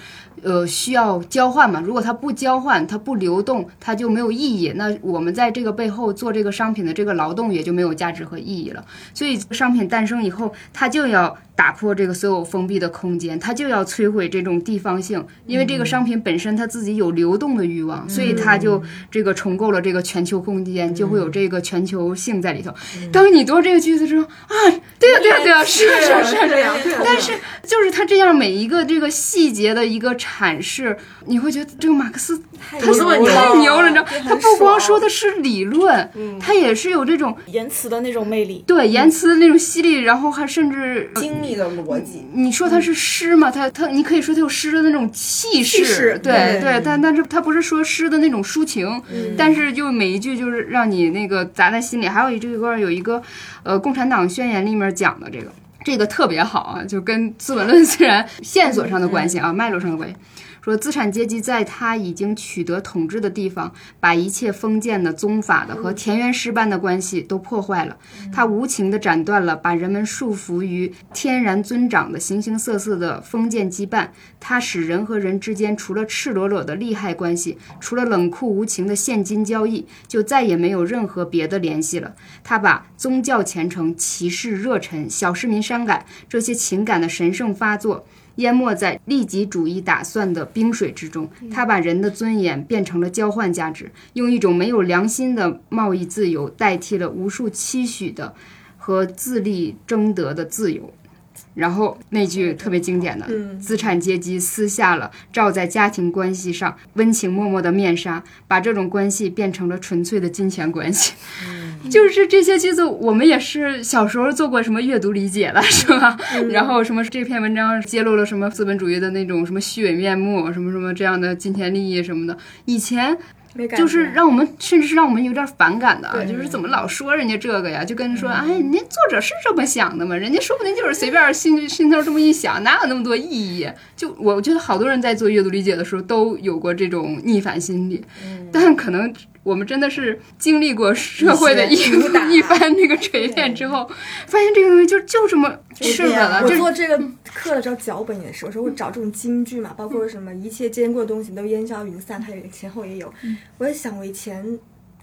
呃，需要交换嘛。如果它不交换，它不流动，它就没有意义。那我们在这个背后做这个商品的这个劳动也就没有价值和意义了。所以商品诞生以后，它就要打破这个所有封闭的空间，它就要摧毁这种地方性，因为这个商品本身它自己有流动的欲望，所以它就这个重构了这个全球空间，就会有这个全球性在里头。当你读这个句子之后啊，对呀对呀对呀，是是是这样，但是就是他这样每一个这个细节的一个阐释，你会觉得这个马克思他这么牛太牛了，你知道，他不光说的是理论，他也是有这种言辞的那种魅力。对言辞的那种犀利，然后还甚至。精密的逻辑，你说它是诗吗？它它，你可以说它有诗的那种气势，气势对对对，但但是它不是说诗的那种抒情，但是就每一句就是让你那个砸在心里。还有一这个儿有一个，呃，共产党宣言里面讲的这个，这个特别好啊，就跟资本论虽然线索上的关系啊，脉络上的关系。说资产阶级在他已经取得统治的地方，把一切封建的、宗法的和田园诗般的关系都破坏了。他无情地斩断了把人们束缚于天然尊长的形形色色的封建羁绊。他使人和人之间除了赤裸裸的利害关系，除了冷酷无情的现金交易，就再也没有任何别的联系了。他把宗教虔诚、骑士热忱、小市民伤感这些情感的神圣发作。淹没在利己主义打算的冰水之中，他把人的尊严变成了交换价值，用一种没有良心的贸易自由代替了无数期许的和自力争得的自由。然后那句特别经典的，资产阶级撕下了罩在家庭关系上温情脉脉的面纱，把这种关系变成了纯粹的金钱关系。就是这些句子，我们也是小时候做过什么阅读理解了，是吧？然后什么这篇文章揭露了什么资本主义的那种什么虚伪面目，什么什么这样的金钱利益什么的，以前。就是让我们，甚至是让我们有点反感的啊，就是怎么老说人家这个呀？就跟说，哎，人家作者是这么想的吗？人家说不定就是随便心心头这么一想，哪有那么多意义？就我觉得好多人在做阅读理解的时候都有过这种逆反心理，但可能我们真的是经历过社会的一一番那个锤炼之后，发现这个东西就就这么是的了，我就是做这个课的时候，脚本也是，有时候会找这种金句嘛，包括什么一切坚固的东西都烟消云散，它有前后也有。我在想，我以前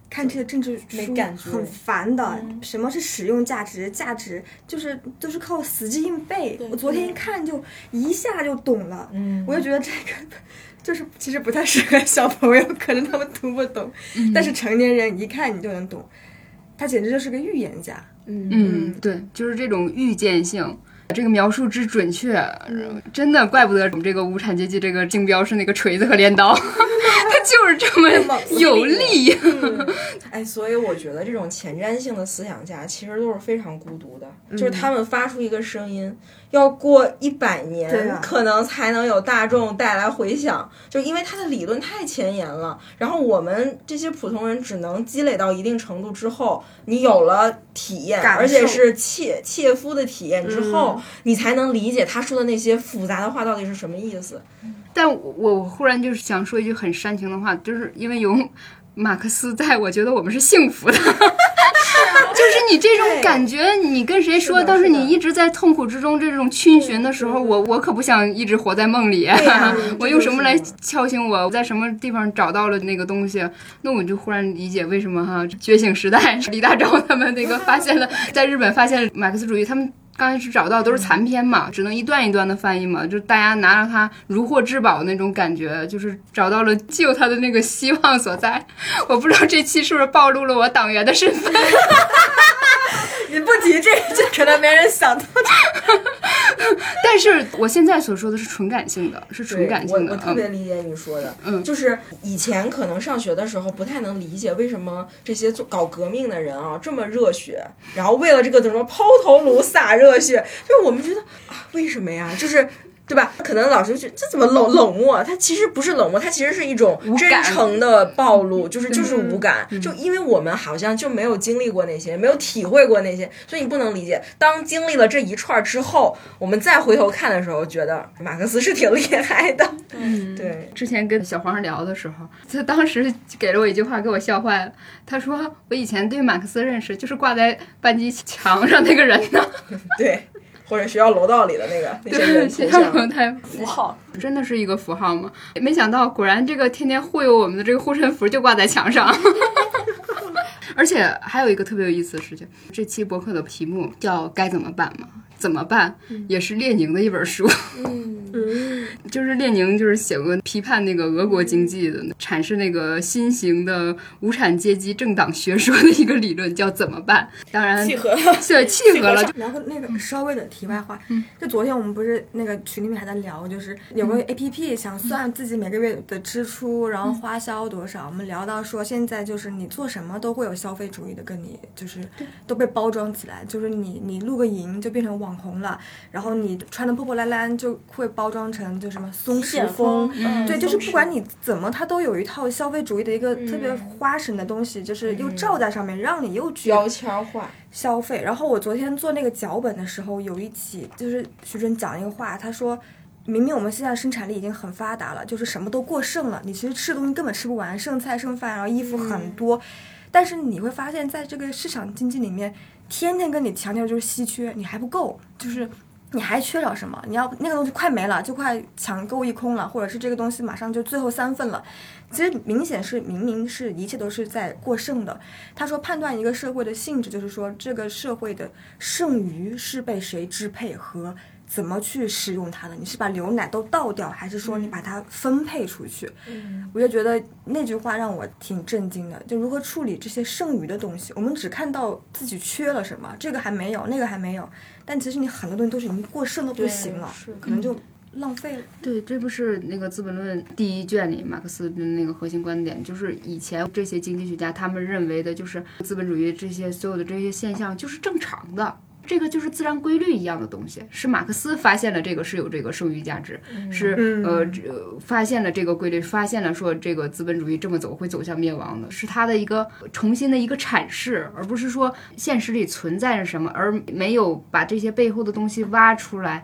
看这些政治书没感觉很烦的。什么是使用价值？价值就是都是靠死记硬背。我昨天一看就一下就懂了。嗯我就觉得这个就是其实不太适合小朋友，可能他们读不懂，但是成年人一看你就能懂。他简直就是个预言家。嗯，对，就是这种预见性。这个描述之准确，真的怪不得我们这个无产阶级这个竞标是那个锤子和镰刀，他就是这么有力。哎，所以我觉得这种前瞻性的思想家其实都是非常孤独的，就是他们发出一个声音，要过一百对年啊可能才能有大众带来回响，就因为他的理论太前沿了。然后我们这些普通人只能积累到一定程度之后，你有了体验，感而且是切切肤的体验之后，你才能理解他说的那些复杂的话到底是什么意思。但我我忽然就是想说一句很煽情的话，就是因为有马克思在，我觉得我们是幸福的。就是你这种感觉，你跟谁说？倒是你一直在痛苦之中这种逡巡的时候，我我可不想一直活在梦里。呀我用什么来敲醒我？我在什么地方找到了那个东西？那我就忽然理解为什么哈觉醒时代李大钊他们那个发现了，在日本发现马克思主义，他们。刚开始找到都是残篇嘛，只能一段一段的翻译嘛，就大家拿着它如获至宝那种感觉，就是找到了救他的那个希望所在。我不知道这期是不是暴露了我党员的身份。你不提这个，这可能没人想到。但是我现在所说的是纯感性的，是纯感性的。我我特别嗯理解你说的，嗯就是以前可能上学的时候不太能理解为什么这些做搞革命的人啊这么热血，然后为了这个怎么抛头颅洒热血，就是我们觉得啊为什么呀？就是对吧？可能老师觉得这怎么冷冷漠？他其实不是冷漠，他其实是一种真诚的暴露，就是就是无感。就因为我们好像就没有经历过那些，没有体会过那些，所以你不能理解。当经历了这一串之后，我们再回头看的时候，觉得马克思是挺厉害的。嗯，对。之前跟小黄聊的时候，他当时给了我一句话，给我笑坏了。他说：“我以前对马克思认识就是挂在班级墙上那个人呢。”对。或者学校楼道里的那个那些人学校楼台符号，真的是一个符号吗？没想到，果然这个天天忽悠我们的这个护身符就挂在墙上。而且还有一个特别有意思的事情，这期博客的题目叫“该怎么办”嘛。怎么办？也是列宁的一本书，嗯，就是列宁就是写过批判那个俄国经济的，阐释那个新型的无产阶级政党学说的一个理论，叫怎么办？当然契合了，对，契合了。然后那个稍微的题外话，就昨天我们不是那个群里面还在聊，就是有个 A P P 想算自己每个月的支出，然后花销多少。我们聊到说，现在就是你做什么都会有消费主义的跟你，就是都被包装起来，就是你你露个营就变成网。红了，然后你穿的破破烂烂就会包装成就什么松弛风，对，就是不管你怎么，它都有一套消费主义的一个特别花神的东西，就是又罩在上面，让你又去标签化消费。然后我昨天做那个脚本的时候，有一起就是徐峥讲一个话，他说明明我们现在生产力已经很发达了，就是什么都过剩了，你其实吃东西根本吃不完，剩菜剩饭，然后衣服很多，但是你会发现在这个市场经济里面。天天跟你强调就是稀缺，你还不够，就是你还缺少什么？你要那个东西快没了，就快抢购一空了，或者是这个东西马上就最后三份了。其实明显是明明是一切都是在过剩的。他说判断一个社会的性质，就是说这个社会的剩余是被谁支配和。怎么去使用它的？你是把牛奶都倒掉，还是说你把它分配出去？嗯，我就觉得那句话让我挺震惊的。就如何处理这些剩余的东西？我们只看到自己缺了什么，这个还没有，那个还没有，但其实你很多东西都是已经过剩的不行了，可能就浪费了。对，这不是那个《资本论》第一卷里马克思的那个核心观点，就是以前这些经济学家他们认为的，就是资本主义这些所有的这些现象就是正常的。这个就是自然规律一样的东西，是马克思发现了这个是有这个剩余价值，是呃发现了这个规律，发现了说这个资本主义这么走会走向灭亡的，是他的一个重新的一个阐释，而不是说现实里存在着什么，而没有把这些背后的东西挖出来。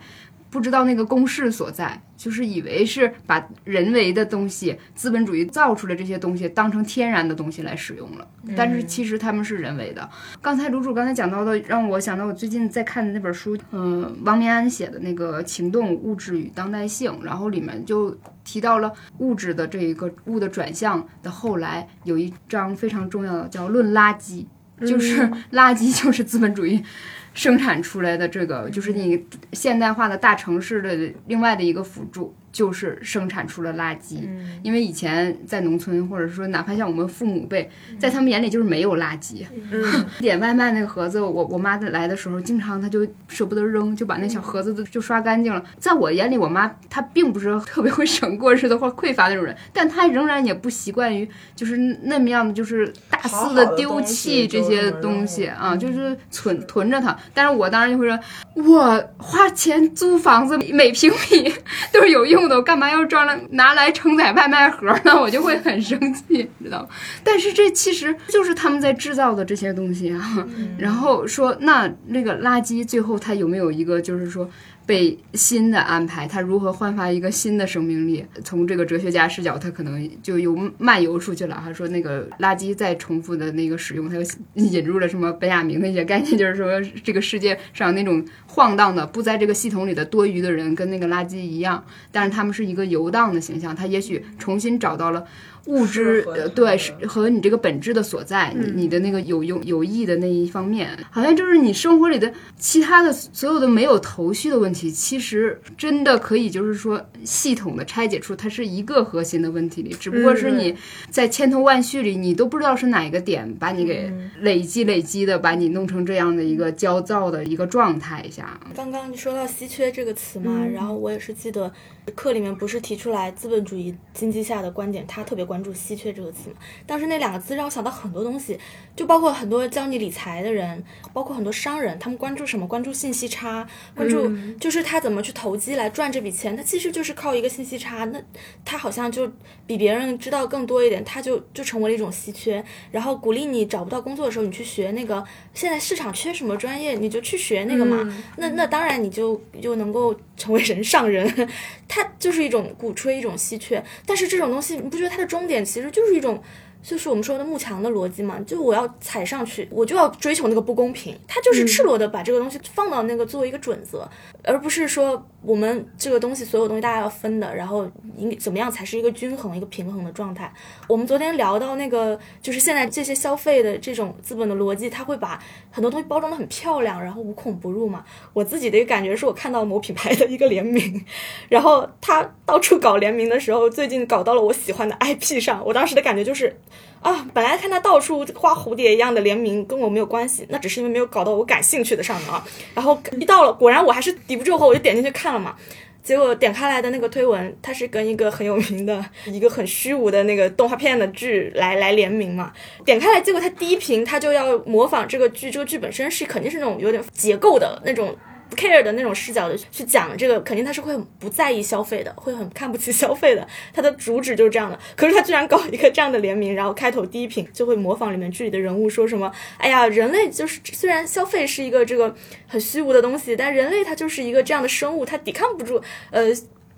不知道那个公式所在，就是以为是把人为的东西、资本主义造出来这些东西当成天然的东西来使用了，但是其实他们是人为的。刚才卢主刚才讲到的，让我想到我最近在看的那本书，嗯，王明安写的那个《情动物质与当代性》，然后里面就提到了物质的这一个物的转向的后来有一章非常重要的叫《论垃圾》，就是 垃圾就是资本主义。生产出来的这个，就是你现代化的大城市的另外的一个辅助。就是生产出了垃圾，因为以前在农村，或者说哪怕像我们父母辈，在他们眼里就是没有垃圾。点外卖那个盒子，我我妈来的时候，经常她就舍不得扔，就把那小盒子都就刷干净了。在我眼里，我妈她并不是特别会省过日子或匮乏那种人，但她仍然也不习惯于就是那么样的，就是大肆的丢弃这些东西啊，就是存囤着它。但是我当时就会说，我花钱租房子，每平米 都是有用。我干嘛要装了拿来承载外卖盒呢？我就会很生气，知道吗？但是这其实就是他们在制造的这些东西啊。然后说那那个垃圾最后它有没有一个就是说？被新的安排，他如何焕发一个新的生命力？从这个哲学家视角，他可能就又漫游出去了。他说那个垃圾再重复的那个使用，他又引入了什么本雅明的一些概念，就是说这个世界上那种晃荡的、不在这个系统里的多余的人，跟那个垃圾一样，但是他们是一个游荡的形象。他也许重新找到了。物质呃对是和你这个本质的所在，你你的那个有用有益的那一方面，好像就是你生活里的其他的所有的没有头绪的问题，其实真的可以就是说系统的拆解出它是一个核心的问题里，只不过是你在千头万绪里，你都不知道是哪一个点把你给累积累积的，把你弄成这样的一个焦躁的一个状态下。刚刚说到稀缺这个词嘛，然后我也是记得课里面不是提出来资本主义经济下的观点，他特别关。关注稀缺这个词嘛。当时那两个字让我想到很多东西，就包括很多教你理财的人，包括很多商人，他们关注什么？关注信息差，关注就是他怎么去投机来赚这笔钱。他其实就是靠一个信息差，那他好像就比别人知道更多一点，他就就成为了一种稀缺。然后鼓励你找不到工作的时候，你去学那个现在市场缺什么专业，你就去学那个嘛。那那当然你就就能够成为人上人。他就是一种鼓吹一种稀缺，但是这种东西你不觉得它的终点其实就是一种，就是我们说的幕墙的逻辑嘛？就我要踩上去，我就要追求那个不公平，他就是赤裸的把这个东西放到那个作为一个准则，而不是说我们这个东西所有东西大家要分的，然后应怎么样才是一个均衡一个平衡的状态？我们昨天聊到那个，就是现在这些消费的这种资本的逻辑，它会把很多东西包装的很漂亮，然后无孔不入嘛。我自己的一个感觉是我看到某品牌的一个联名，然后他到处搞联名的时候，最近搞到了我喜欢的 IP 上，我当时的感觉就是啊，本来看他到处画蝴蝶一样的联名跟我没有关系，那只是因为没有搞到我感兴趣的上面啊。然后一到了，果然我还是抵不住后，我就点进去看了嘛。结果点开来的那个推文，它是跟一个很有名的一个很虚无的那个动画片的剧来来联名嘛。点开来，结果它第一屏它就要模仿这个剧，这个剧本身是肯定是那种有点结构的那种。不 care 的那种视角的去讲这个，肯定他是会很不在意消费的，会很看不起 消费的。他的主旨就是这样的。可是他居然搞一个这样的联名，然后开头第一屏就会模仿里面剧里的人物说什么：“哎呀，人类就是虽然消费是一个这个很虚无的东西，但人类它就是一个这样的生物，它抵抗不住呃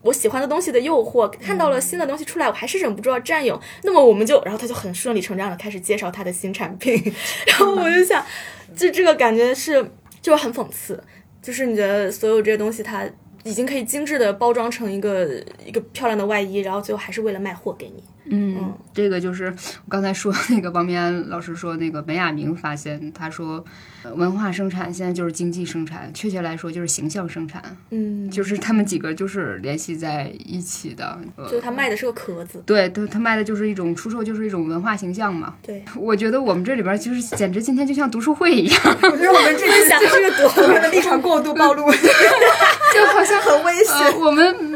我喜欢的东西的诱惑。看到了新的东西出来，我还是忍不住要占有。那么我们就，然后他就很顺理成章的开始介绍他的新产品。然后我就想，就这个感觉是就很讽刺。就是你觉得所有这些东西，它已经可以精致的包装成一个一个漂亮的外衣，然后最后还是为了卖货给你。嗯，这个就是我刚才说那个王明安老师说那个本雅明发现，他说文化生产现在就是经济生产，确切来说就是形象生产。嗯，就是他们几个就是联系在一起的。就是他卖的是个壳子。对，他他卖的就是一种出售，就是一种文化形象嘛。对，我觉得我们这里边就是简直今天就像读书会一样。我觉得我们这边讲这个多，我们的立场过度暴露，就好像很危险。我们。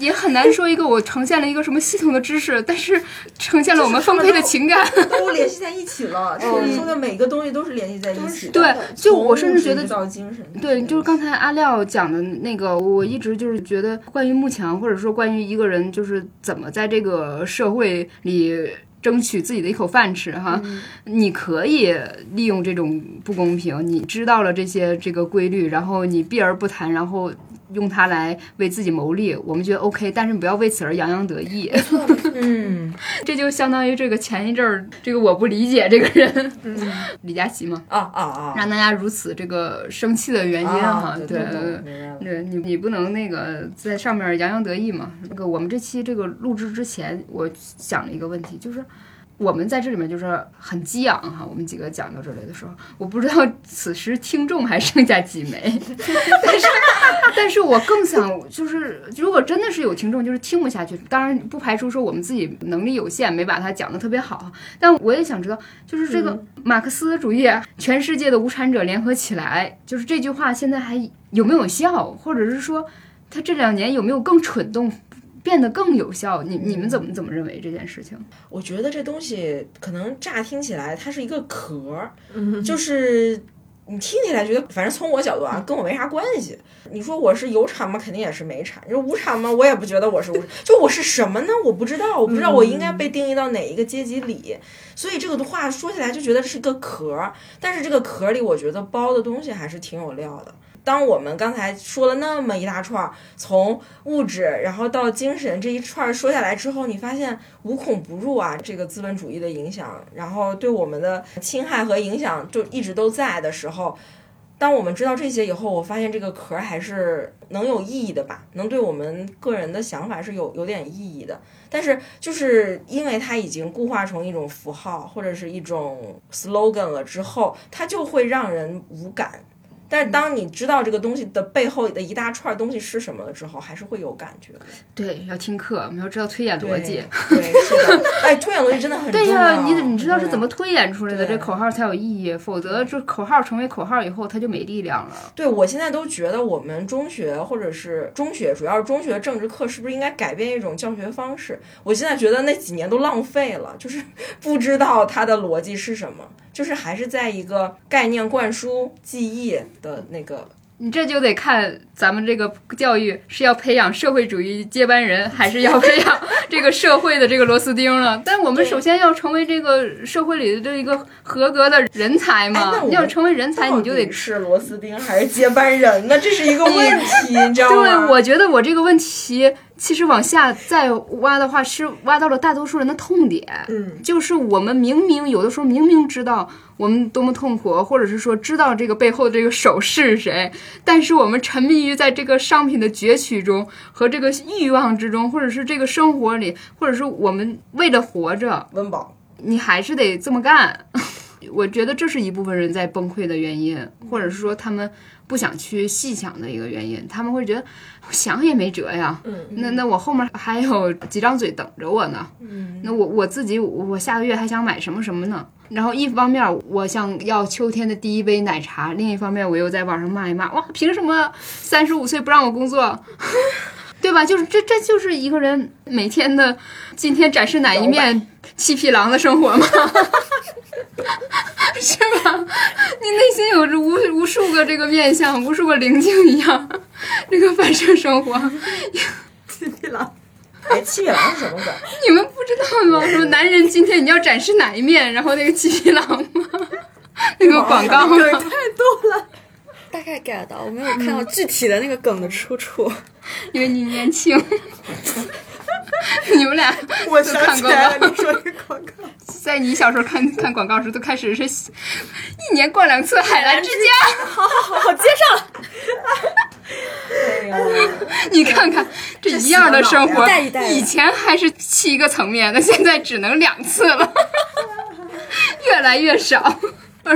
也很难说一个我呈现了一个什么系统的知识，但是呈现了我们丰沛的情感，都联系在一起了。说的每个东西都是联系在一起的。对，就我甚至觉得，精神。对，就是刚才阿廖讲的那个，我一直就是觉得，关于幕墙，或者说关于一个人，就是怎么在这个社会里争取自己的一口饭吃哈，你可以利用这种不公平，你知道了这些这个规律，然后你避而不谈，然后。用它来为自己谋利，我们觉得 OK，但是你不要为此而洋洋得意。嗯，这就相当于这个前一阵儿，这个我不理解这个人，李佳琦嘛，啊啊啊，让大家如此这个生气的原因哈，对。对，你你不能那个在上面洋洋得意嘛。那个我们这期这个录制之前，我想了一个问题，就是。我们在这里面就是很激昂哈，我们几个讲到这里的时候，我不知道此时听众还剩下几枚，但是，但是我更想就是，如果真的是有听众就是听不下去，当然不排除说我们自己能力有限，没把它讲的特别好，但我也想知道，就是这个马克思主义，全世界的无产者联合起来，就是这句话现在还有没有效，或者是说他这两年有没有更蠢动？变得更有效，你你们怎么怎么认为这件事情？我觉得这东西可能乍听起来它是一个壳儿，就是你听起来觉得，反正从我角度啊，跟我没啥关系。你说我是有产吗？肯定也是没产。你说无产吗？我也不觉得我是无产。就我是什么呢？我不知道，我不知道我应该被定义到哪一个阶级里。所以这个话说起来就觉得是个壳儿，但是这个壳里我觉得包的东西还是挺有料的。当我们刚才说了那么一大串，从物质然后到精神这一串说下来之后，你发现无孔不入啊，这个资本主义的影响，然后对我们的侵害和影响就一直都在的时候，当我们知道这些以后，我发现这个壳还是能有意义的吧，能对我们个人的想法是有有点意义的。但是就是因为它已经固化成一种符号或者是一种 slogan 了之后，它就会让人无感。但是当你知道这个东西的背后的一大串东西是什么了之后，还是会有感觉的。对，要听课，我们要知道推演逻辑。对，是的。哎，推演逻辑真的很重要。对呀，你你知道是怎么推演出来的，这口号才有意义。否则，这口号成为口号以后，它就没力量了。对，我现在都觉得我们中学或者是中学，主要是中学政治课，是不是应该改变一种教学方式？我现在觉得那几年都浪费了，就是不知道它的逻辑是什么，就是还是在一个概念灌输、记忆的那个。你这就得看咱们这个教育是要培养社会主义接班人，还是要培养这个社会的这个螺丝钉了。但我们首先要成为这个社会里的这一个合格的人才哎嘛。要成为人才，你就得是螺丝钉还是接班人呢？这是一个问题，你知道吗？对，我觉得我这个问题其实往下再挖的话，是挖到了大多数人的痛点。嗯，就是我们明明有的时候明明知道我们多么痛苦，或者是说知道这个背后的这个手是谁，但是我们沉迷于在这个商品的攫取中和这个欲望之中，或者是这个生活里，或者是我们为了活着，温饱。你还是得这么干。我觉得这是一部分人在崩溃的原因，或者是说他们不想去细想的一个原因。他们会觉得想也没辙呀，嗯那那我后面还有几张嘴等着我呢。嗯，那我我自己我下个月还想买什么什么呢？然后一方面我想要秋天的第一杯奶茶，另一方面我又在网上骂一骂，哇，凭什么三十五岁不让我工作？对吧？就是这，这就是一个人每天的今天展示哪一面七匹狼的生活吗？是吧？你内心有着无无数个这个面相，无数个棱镜一样，这个反射生活，七匹狼，哎，七匹狼是什么梗？你们不知道吗？什么男人今天你要展示哪一面，然后那个七匹狼吗？那个广告吗？梗太多了。大概 get 到，我没有看到具体的那个梗的出处。因为你年轻，你们俩我都看过想起来了，吗你？说这广告，在你小时候看看广告时，都开始是一年逛两次海澜之家。好好好，接上了。哎呀，你看看这一样的生活以前还是七个层面的，现在只能两次了，越来越少。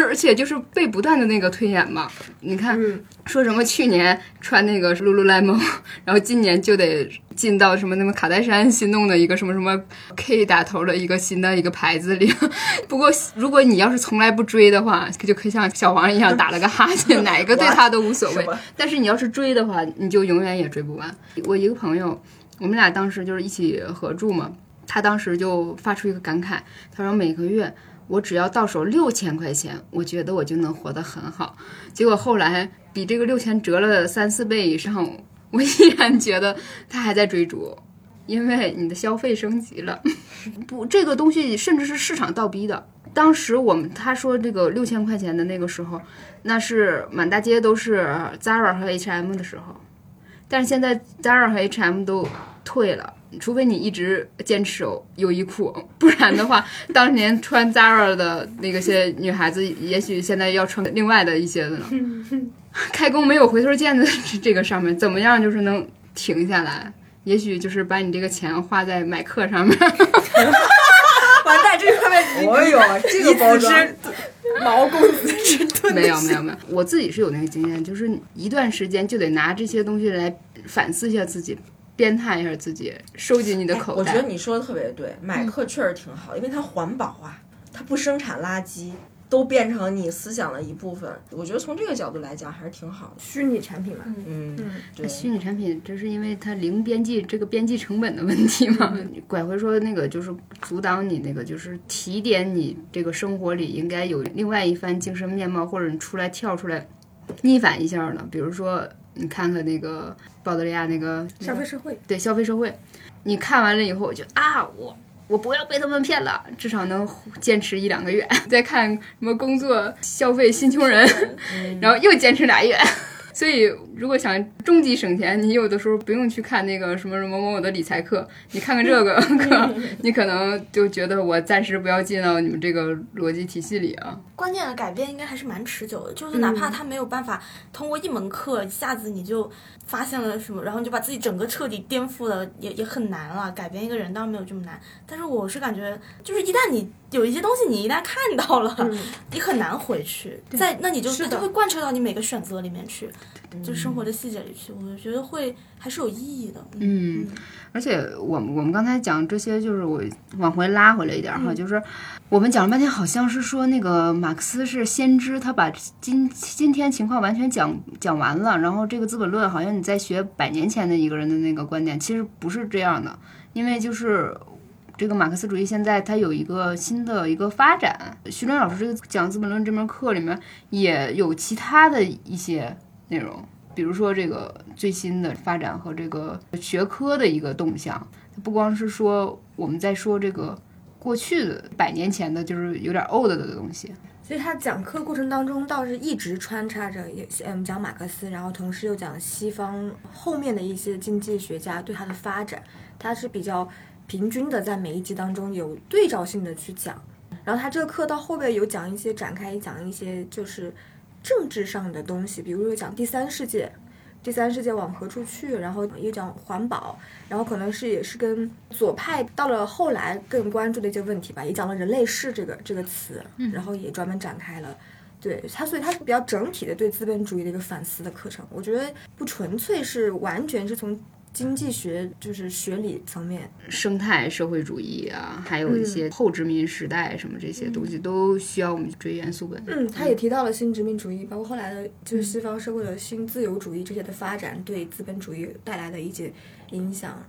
而且就是被不断的那个推演嘛，你看、说什么去年穿那个 lululemon，然后今年就得进到什么那么卡戴珊新弄的一个什么什么 K 打头的一个新的一个牌子里。不过如果你要是从来不追的话，就可以像小黄一样打了个哈欠，哪一个对他都无所谓。但是你要是追的话，你就永远也追不完。我一个朋友，我们俩当时就是一起合住嘛，他当时就发出一个感慨，他说每个月我只要到手六千块钱，我觉得我就能活得很好。结果后来比这个六千折了三四倍以上，我 依然觉得他还在追逐。因为你的消费升级了，不，这个东西甚至是市场倒逼的。当时我们他说这个六千块钱的那个时候，那是满大街都是 Zara 和 H&M 的时候，但是现在 Zara 和 H&M 都退了，除非你一直坚持有优衣库，不然的话，当年穿 Zara 的那个些女孩子，也许现在要穿另外的一些的呢。开工没有回头箭的这这个上面，怎么样就是能停下来？也许就是把你这个钱花在买课上面。完蛋，这个面哦呦，这个包装，毛公子之盾。没有没有没有，我自己是有那个经验，就是一段时间就得拿这些东西来反思一下自己，鞭挞一下自己，收紧你的口袋。我觉得你说的特别对，买课确实挺好，因为它环保啊，它不生产垃圾，都变成你思想的一部分。我觉得从这个角度来讲还是挺好的。虚拟产品嘛，嗯，对。虚拟产品，这是因为它零边际这个边际成本的问题嘛？拐回说那个就是阻挡你那个，就是提点你这个生活里应该有另外一番精神面貌，或者你出来跳出来逆反一下呢？比如说你看看那个保德利亚那个消费社会。对消费社会，你看完了以后，我就啊，我我不要被他们骗了，至少能坚持一两个月。再看什么工作消费新穷人，然后又坚持俩月。所以，如果想终极省钱，你有的时候不用去看那个什么什么某某的理财课，你看看这个课，你可能就觉得我暂时不要进到你们这个逻辑体系里啊。关键的改变应该还是蛮持久的，就是哪怕他没有办法通过一门课一下子你就发现了什么，然后你就把自己整个彻底颠覆了，也也很难了。改变一个人当然没有这么难，但是我是感觉，就是一旦你有一些东西你一旦看到了，你很难回去。在那你就它会贯彻到你每个选择里面去，就生活的细节里去。我觉得会还是有意义的。嗯，而且我们我们刚才讲这些，就是我往回拉回来一点哈，就是我们讲了半天，好像是说那个马克思是先知，他把今今天情况完全讲讲完了，然后这个《资本论》好像你在学百年前的一个人的那个观点，其实不是这样的，因为就是。这个马克思主义现在它有一个新的一个发展。徐峥老师这个讲《资本论》这门课里面也有其他的一些内容，比如说这个最新的发展和这个学科的一个动向。不光是说我们在说这个过去的百年前的，就是有点 old 的东西。所以他讲课过程当中倒是一直穿插着也嗯讲马克思，然后同时又讲西方后面的一些经济学家对他的发展，他是比较。平均的在每一集当中有对照性的去讲，然后他这个课到后边有讲一些展开讲一些就是政治上的东西，比如说讲第三世界，第三世界往何处去，然后也讲环保，然后可能是也是跟左派到了后来更关注的一些问题吧，也讲了人类世这个这个词，然后也专门展开了，对他，所以他是比较整体的对资本主义的一个反思的课程，我觉得不纯粹是完全是从。经济学就是学理层面，生态社会主义啊，还有一些后殖民时代什么这些东西都需要我们追源溯本。嗯，他也提到了新殖民主义，包括后来的就是西方社会的新自由主义这些的发展对资本主义带来的一些影响。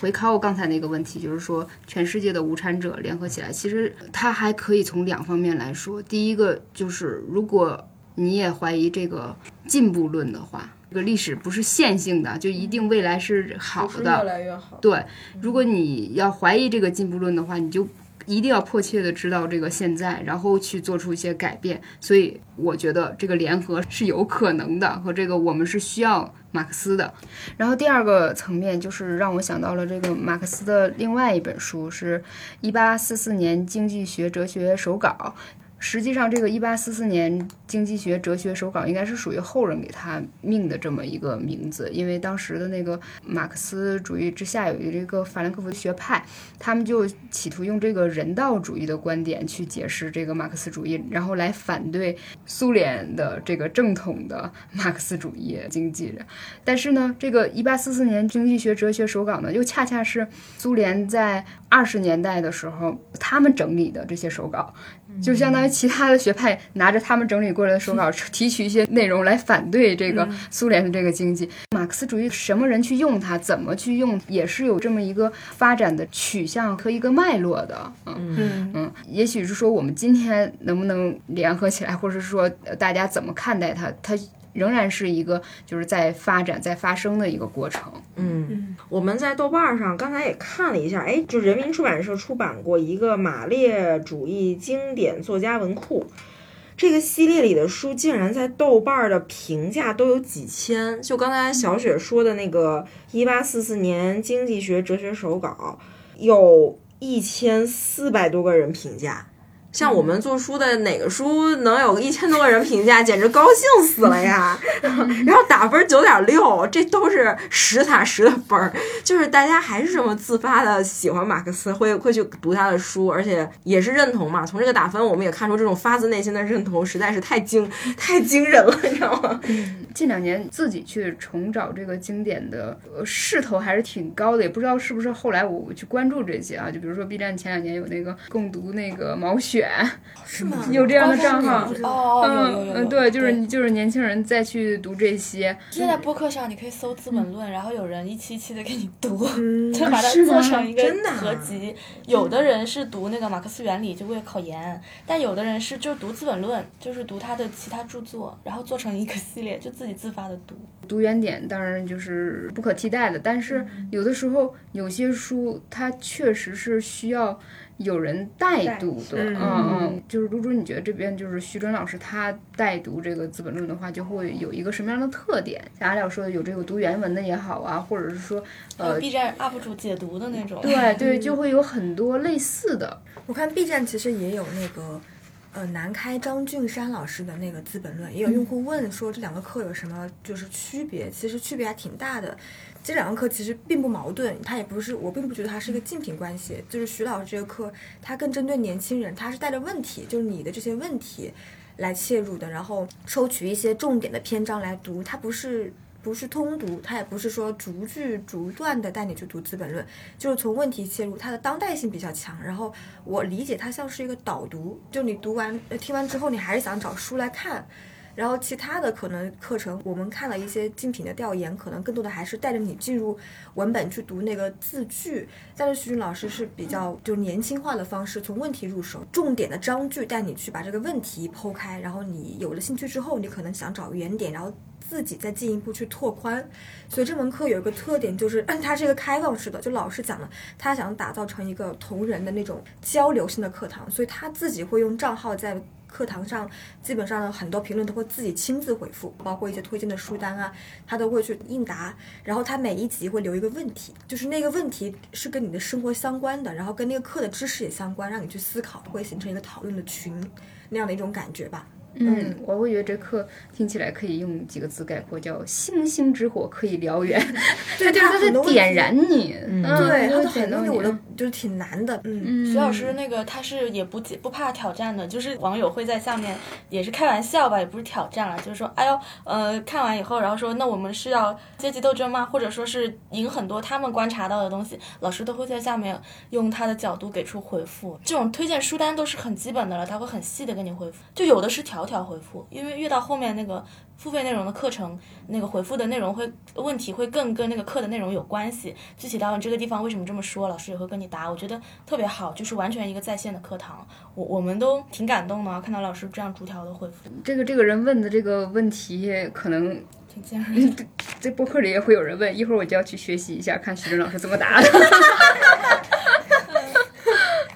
回考我刚才那个问题，就是说全世界的无产者联合起来，其实它还可以从两方面来说。第一个就是如果你也怀疑这个进步论的话。这个历史不是线性的，就一定未来是好的。越来越好。对，如果你要怀疑这个进步论的话，你就一定要迫切的知道这个现在，然后去做出一些改变。所以我觉得这个联合是有可能的，和这个我们是需要马克思的。然后第二个层面就是让我想到了这个马克思的另外一本书，是一八四四年经济学哲学手稿。实际上，这个一八四四年经济学哲学手稿应该是属于后人给他命的这么一个名字，因为当时的那个马克思主义之下有一个法兰克福学派，他们就企图用这个人道主义的观点去解释这个马克思主义，然后来反对苏联的这个正统的马克思主义经济。但是呢，这个一八四四年经济学哲学手稿呢，又恰恰是苏联在二十年代的时候他们整理的这些手稿。就相当于其他的学派拿着他们整理过来的手稿，提取一些内容来反对这个苏联的这个经济。马克思主义什么人去用它，怎么去用，也是有这么一个发展的取向和一个脉络的。嗯嗯，也许是说我们今天能不能联合起来，或者是说大家怎么看待它，它。仍然是一个就是在发展、在发生的一个过程。嗯，我们在豆瓣上刚才也看了一下，哎，就人民出版社出版过一个马列主义经典作家文库，这个系列里的书竟然在豆瓣的评价都有几千。就刚才小雪说的那个一八四四年经济学哲学手稿，有一千四百多个人评价。像我们做书的哪个书能有一千多个人评价，简直高兴死了呀！然后打分九点六，这都是实打实的分儿，就是大家还是这么自发的喜欢马克思，会会去读他的书，而且也是认同嘛。从这个打分，我们也看出这种发自内心的认同实在是太惊太惊人了，你知道吗？近两年自己去重找这个经典的势头还是挺高的，也不知道是不是后来我去关注这些啊，就比如说 B 站前两年有那个共读那个毛选。选是吗？有这样的账号哦，嗯嗯，对，就是就是年轻人再去读这些。现在播客上你可以搜《资本论》，然后有人一期一期的给你读，就把它做成一个合集。有的人是读那个马克思原理，就为了考研；但有的人是就读《资本论》，就是读他的其他著作，然后做成一个系列，就自己自发的读。读原点当然就是不可替代的，但是有的时候有些书它确实是需要。有人带读的，嗯嗯，就是露珠你觉得这边就是徐峥老师他带读这个《资本论》的话，就会有一个什么样的特点？像阿廖说的，有这个读原文的也好啊，或者是说，呃，B 站 UP 主解读的那种，对对，就会有很多类似的。我看 B 站其实也有那个呃南开张俊山老师的那个《资本论》，也有用户问说这两个课有什么就是区别？其实区别还挺大的。这两个课其实并不矛盾，它也不是我并不觉得它是一个竞品关系。就是徐老师这个课，它更针对年轻人，他是带着问题，就是你的这些问题来切入的，然后抽取一些重点的篇章来读，它不是。不是通读，它也不是说逐句逐段的带你去读《资本论》，就是从问题切入，它的当代性比较强。然后我理解它像是一个导读，就你读完、听完之后，你还是想找书来看。然后其他的可能课程，我们看了一些精品的调研，可能更多的还是带着你进入文本去读那个字句。但是徐军老师是比较就年轻化的方式，从问题入手，重点的章句带你去把这个问题剖开。然后你有了兴趣之后，你可能想找原点，然后。自己再进一步去拓宽，所以这门课有一个特点，就是它是一个开放式的，就老师讲了，他想打造成一个同人的那种交流性的课堂，所以他自己会用账号在课堂上，基本上很多评论都会自己亲自回复，包括一些推荐的书单啊，他都会去应答，然后他每一集会留一个问题，就是那个问题是跟你的生活相关的，然后跟那个课的知识也相关，让你去思考，会形成一个讨论的群那样的一种感觉吧。嗯，我会觉得这课听起来可以用几个字概括，叫“星星之火可以燎原”。对，就是它在点燃你。嗯，对，它的很多我都就是挺难的。嗯，徐老师那个他是也不不怕挑战的，就是网友会在下面也是开玩笑吧，也不是挑战了，就是说，哎呦，呃，看完以后，然后说，那我们是要阶级斗争吗？或者说是赢很多他们观察到的东西，老师都会在下面用他的角度给出回复。这种推荐书单都是很基本的了，他会很细的给你回复，就有的是挑。条条回复，因为越到后面那个付费内容的课程，那个回复的内容会问题会更跟那个课的内容有关系。具体到这个地方为什么这么说，老师也会跟你答。我觉得特别好，就是完全一个在线的课堂。我我们都挺感动的，看到老师这样逐条的回复。这个这个人问的这个问题可能挺尖锐。这播客里也会有人问，一会儿我就要去学习一下，看徐峥老师怎么答的。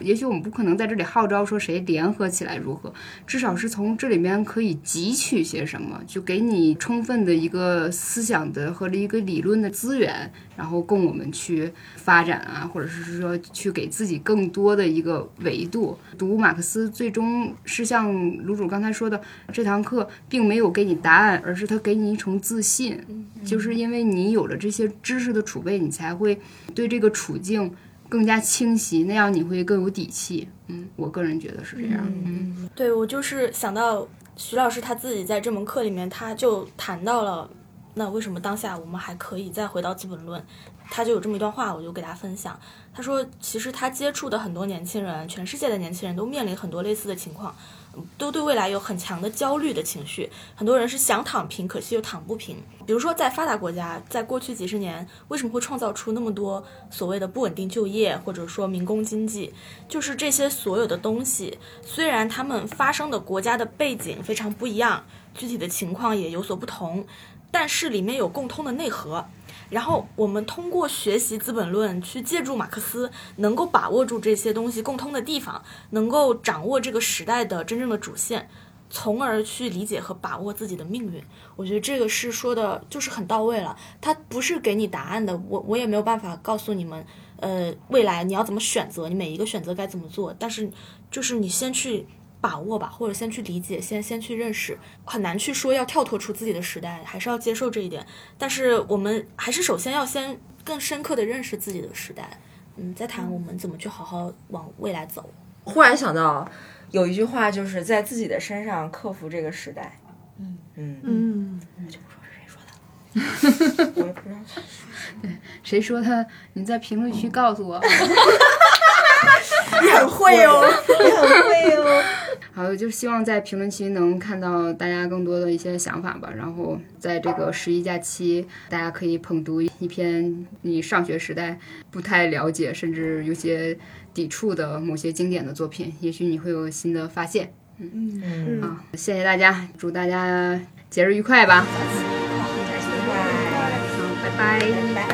也许我们不可能在这里号召说谁联合起来如何，至少是从这里面可以汲取些什么，就给你充分的一个思想的和一个理论的资源，然后供我们去发展啊，或者是说去给自己更多的一个维度。读马克思最终是像卢主刚才说的，这堂课并没有给你答案，而是他给你一重自信，就是因为你有了这些知识的储备，你才会对这个处境。更加清晰，那样你会更有底气。嗯，我个人觉得是这样。嗯，对我就是想到徐老师他自己在这门课里面，他就谈到了，那为什么当下我们还可以再回到《资本论》？他就有这么一段话，我就给大家分享。他说，其实他接触的很多年轻人，全世界的年轻人都面临很多类似的情况。都对未来有很强的焦虑的情绪，很多人是想躺平，可惜又躺不平。比如说，在发达国家，在过去几十年，为什么会创造出那么多所谓的不稳定就业，或者说民工经济？就是这些所有的东西，虽然他们发生的国家的背景非常不一样，具体的情况也有所不同，但是里面有共通的内核。然后我们通过学习《资本论》，去借助马克思，能够把握住这些东西共通的地方，能够掌握这个时代的真正的主线，从而去理解和把握自己的命运。我觉得这个是说的，就是很到位了。他不是给你答案的，我我也没有办法告诉你们，呃，未来你要怎么选择，你每一个选择该怎么做。但是，就是你先去。把握吧，或者先去理解，先先去认识，很难去说要跳脱出自己的时代，还是要接受这一点。但是我们还是首先要先更深刻的认识自己的时代，嗯，再谈我们怎么去好好往未来走。忽然想到有一句话，就是在自己的身上克服这个时代。嗯嗯嗯，我就不说是谁说的，我也不知道对谁说的，你在评论区告诉我。你很会哦，你很会哦。好，就希望在评论区能看到大家更多的一些想法吧。然后在这个十一假期，大家可以捧读一篇你上学时代不太了解，甚至有些抵触的某些经典的作品，也许你会有新的发现。嗯嗯好，谢谢大家，祝大家节日愉快吧。假期愉快，拜拜，拜拜。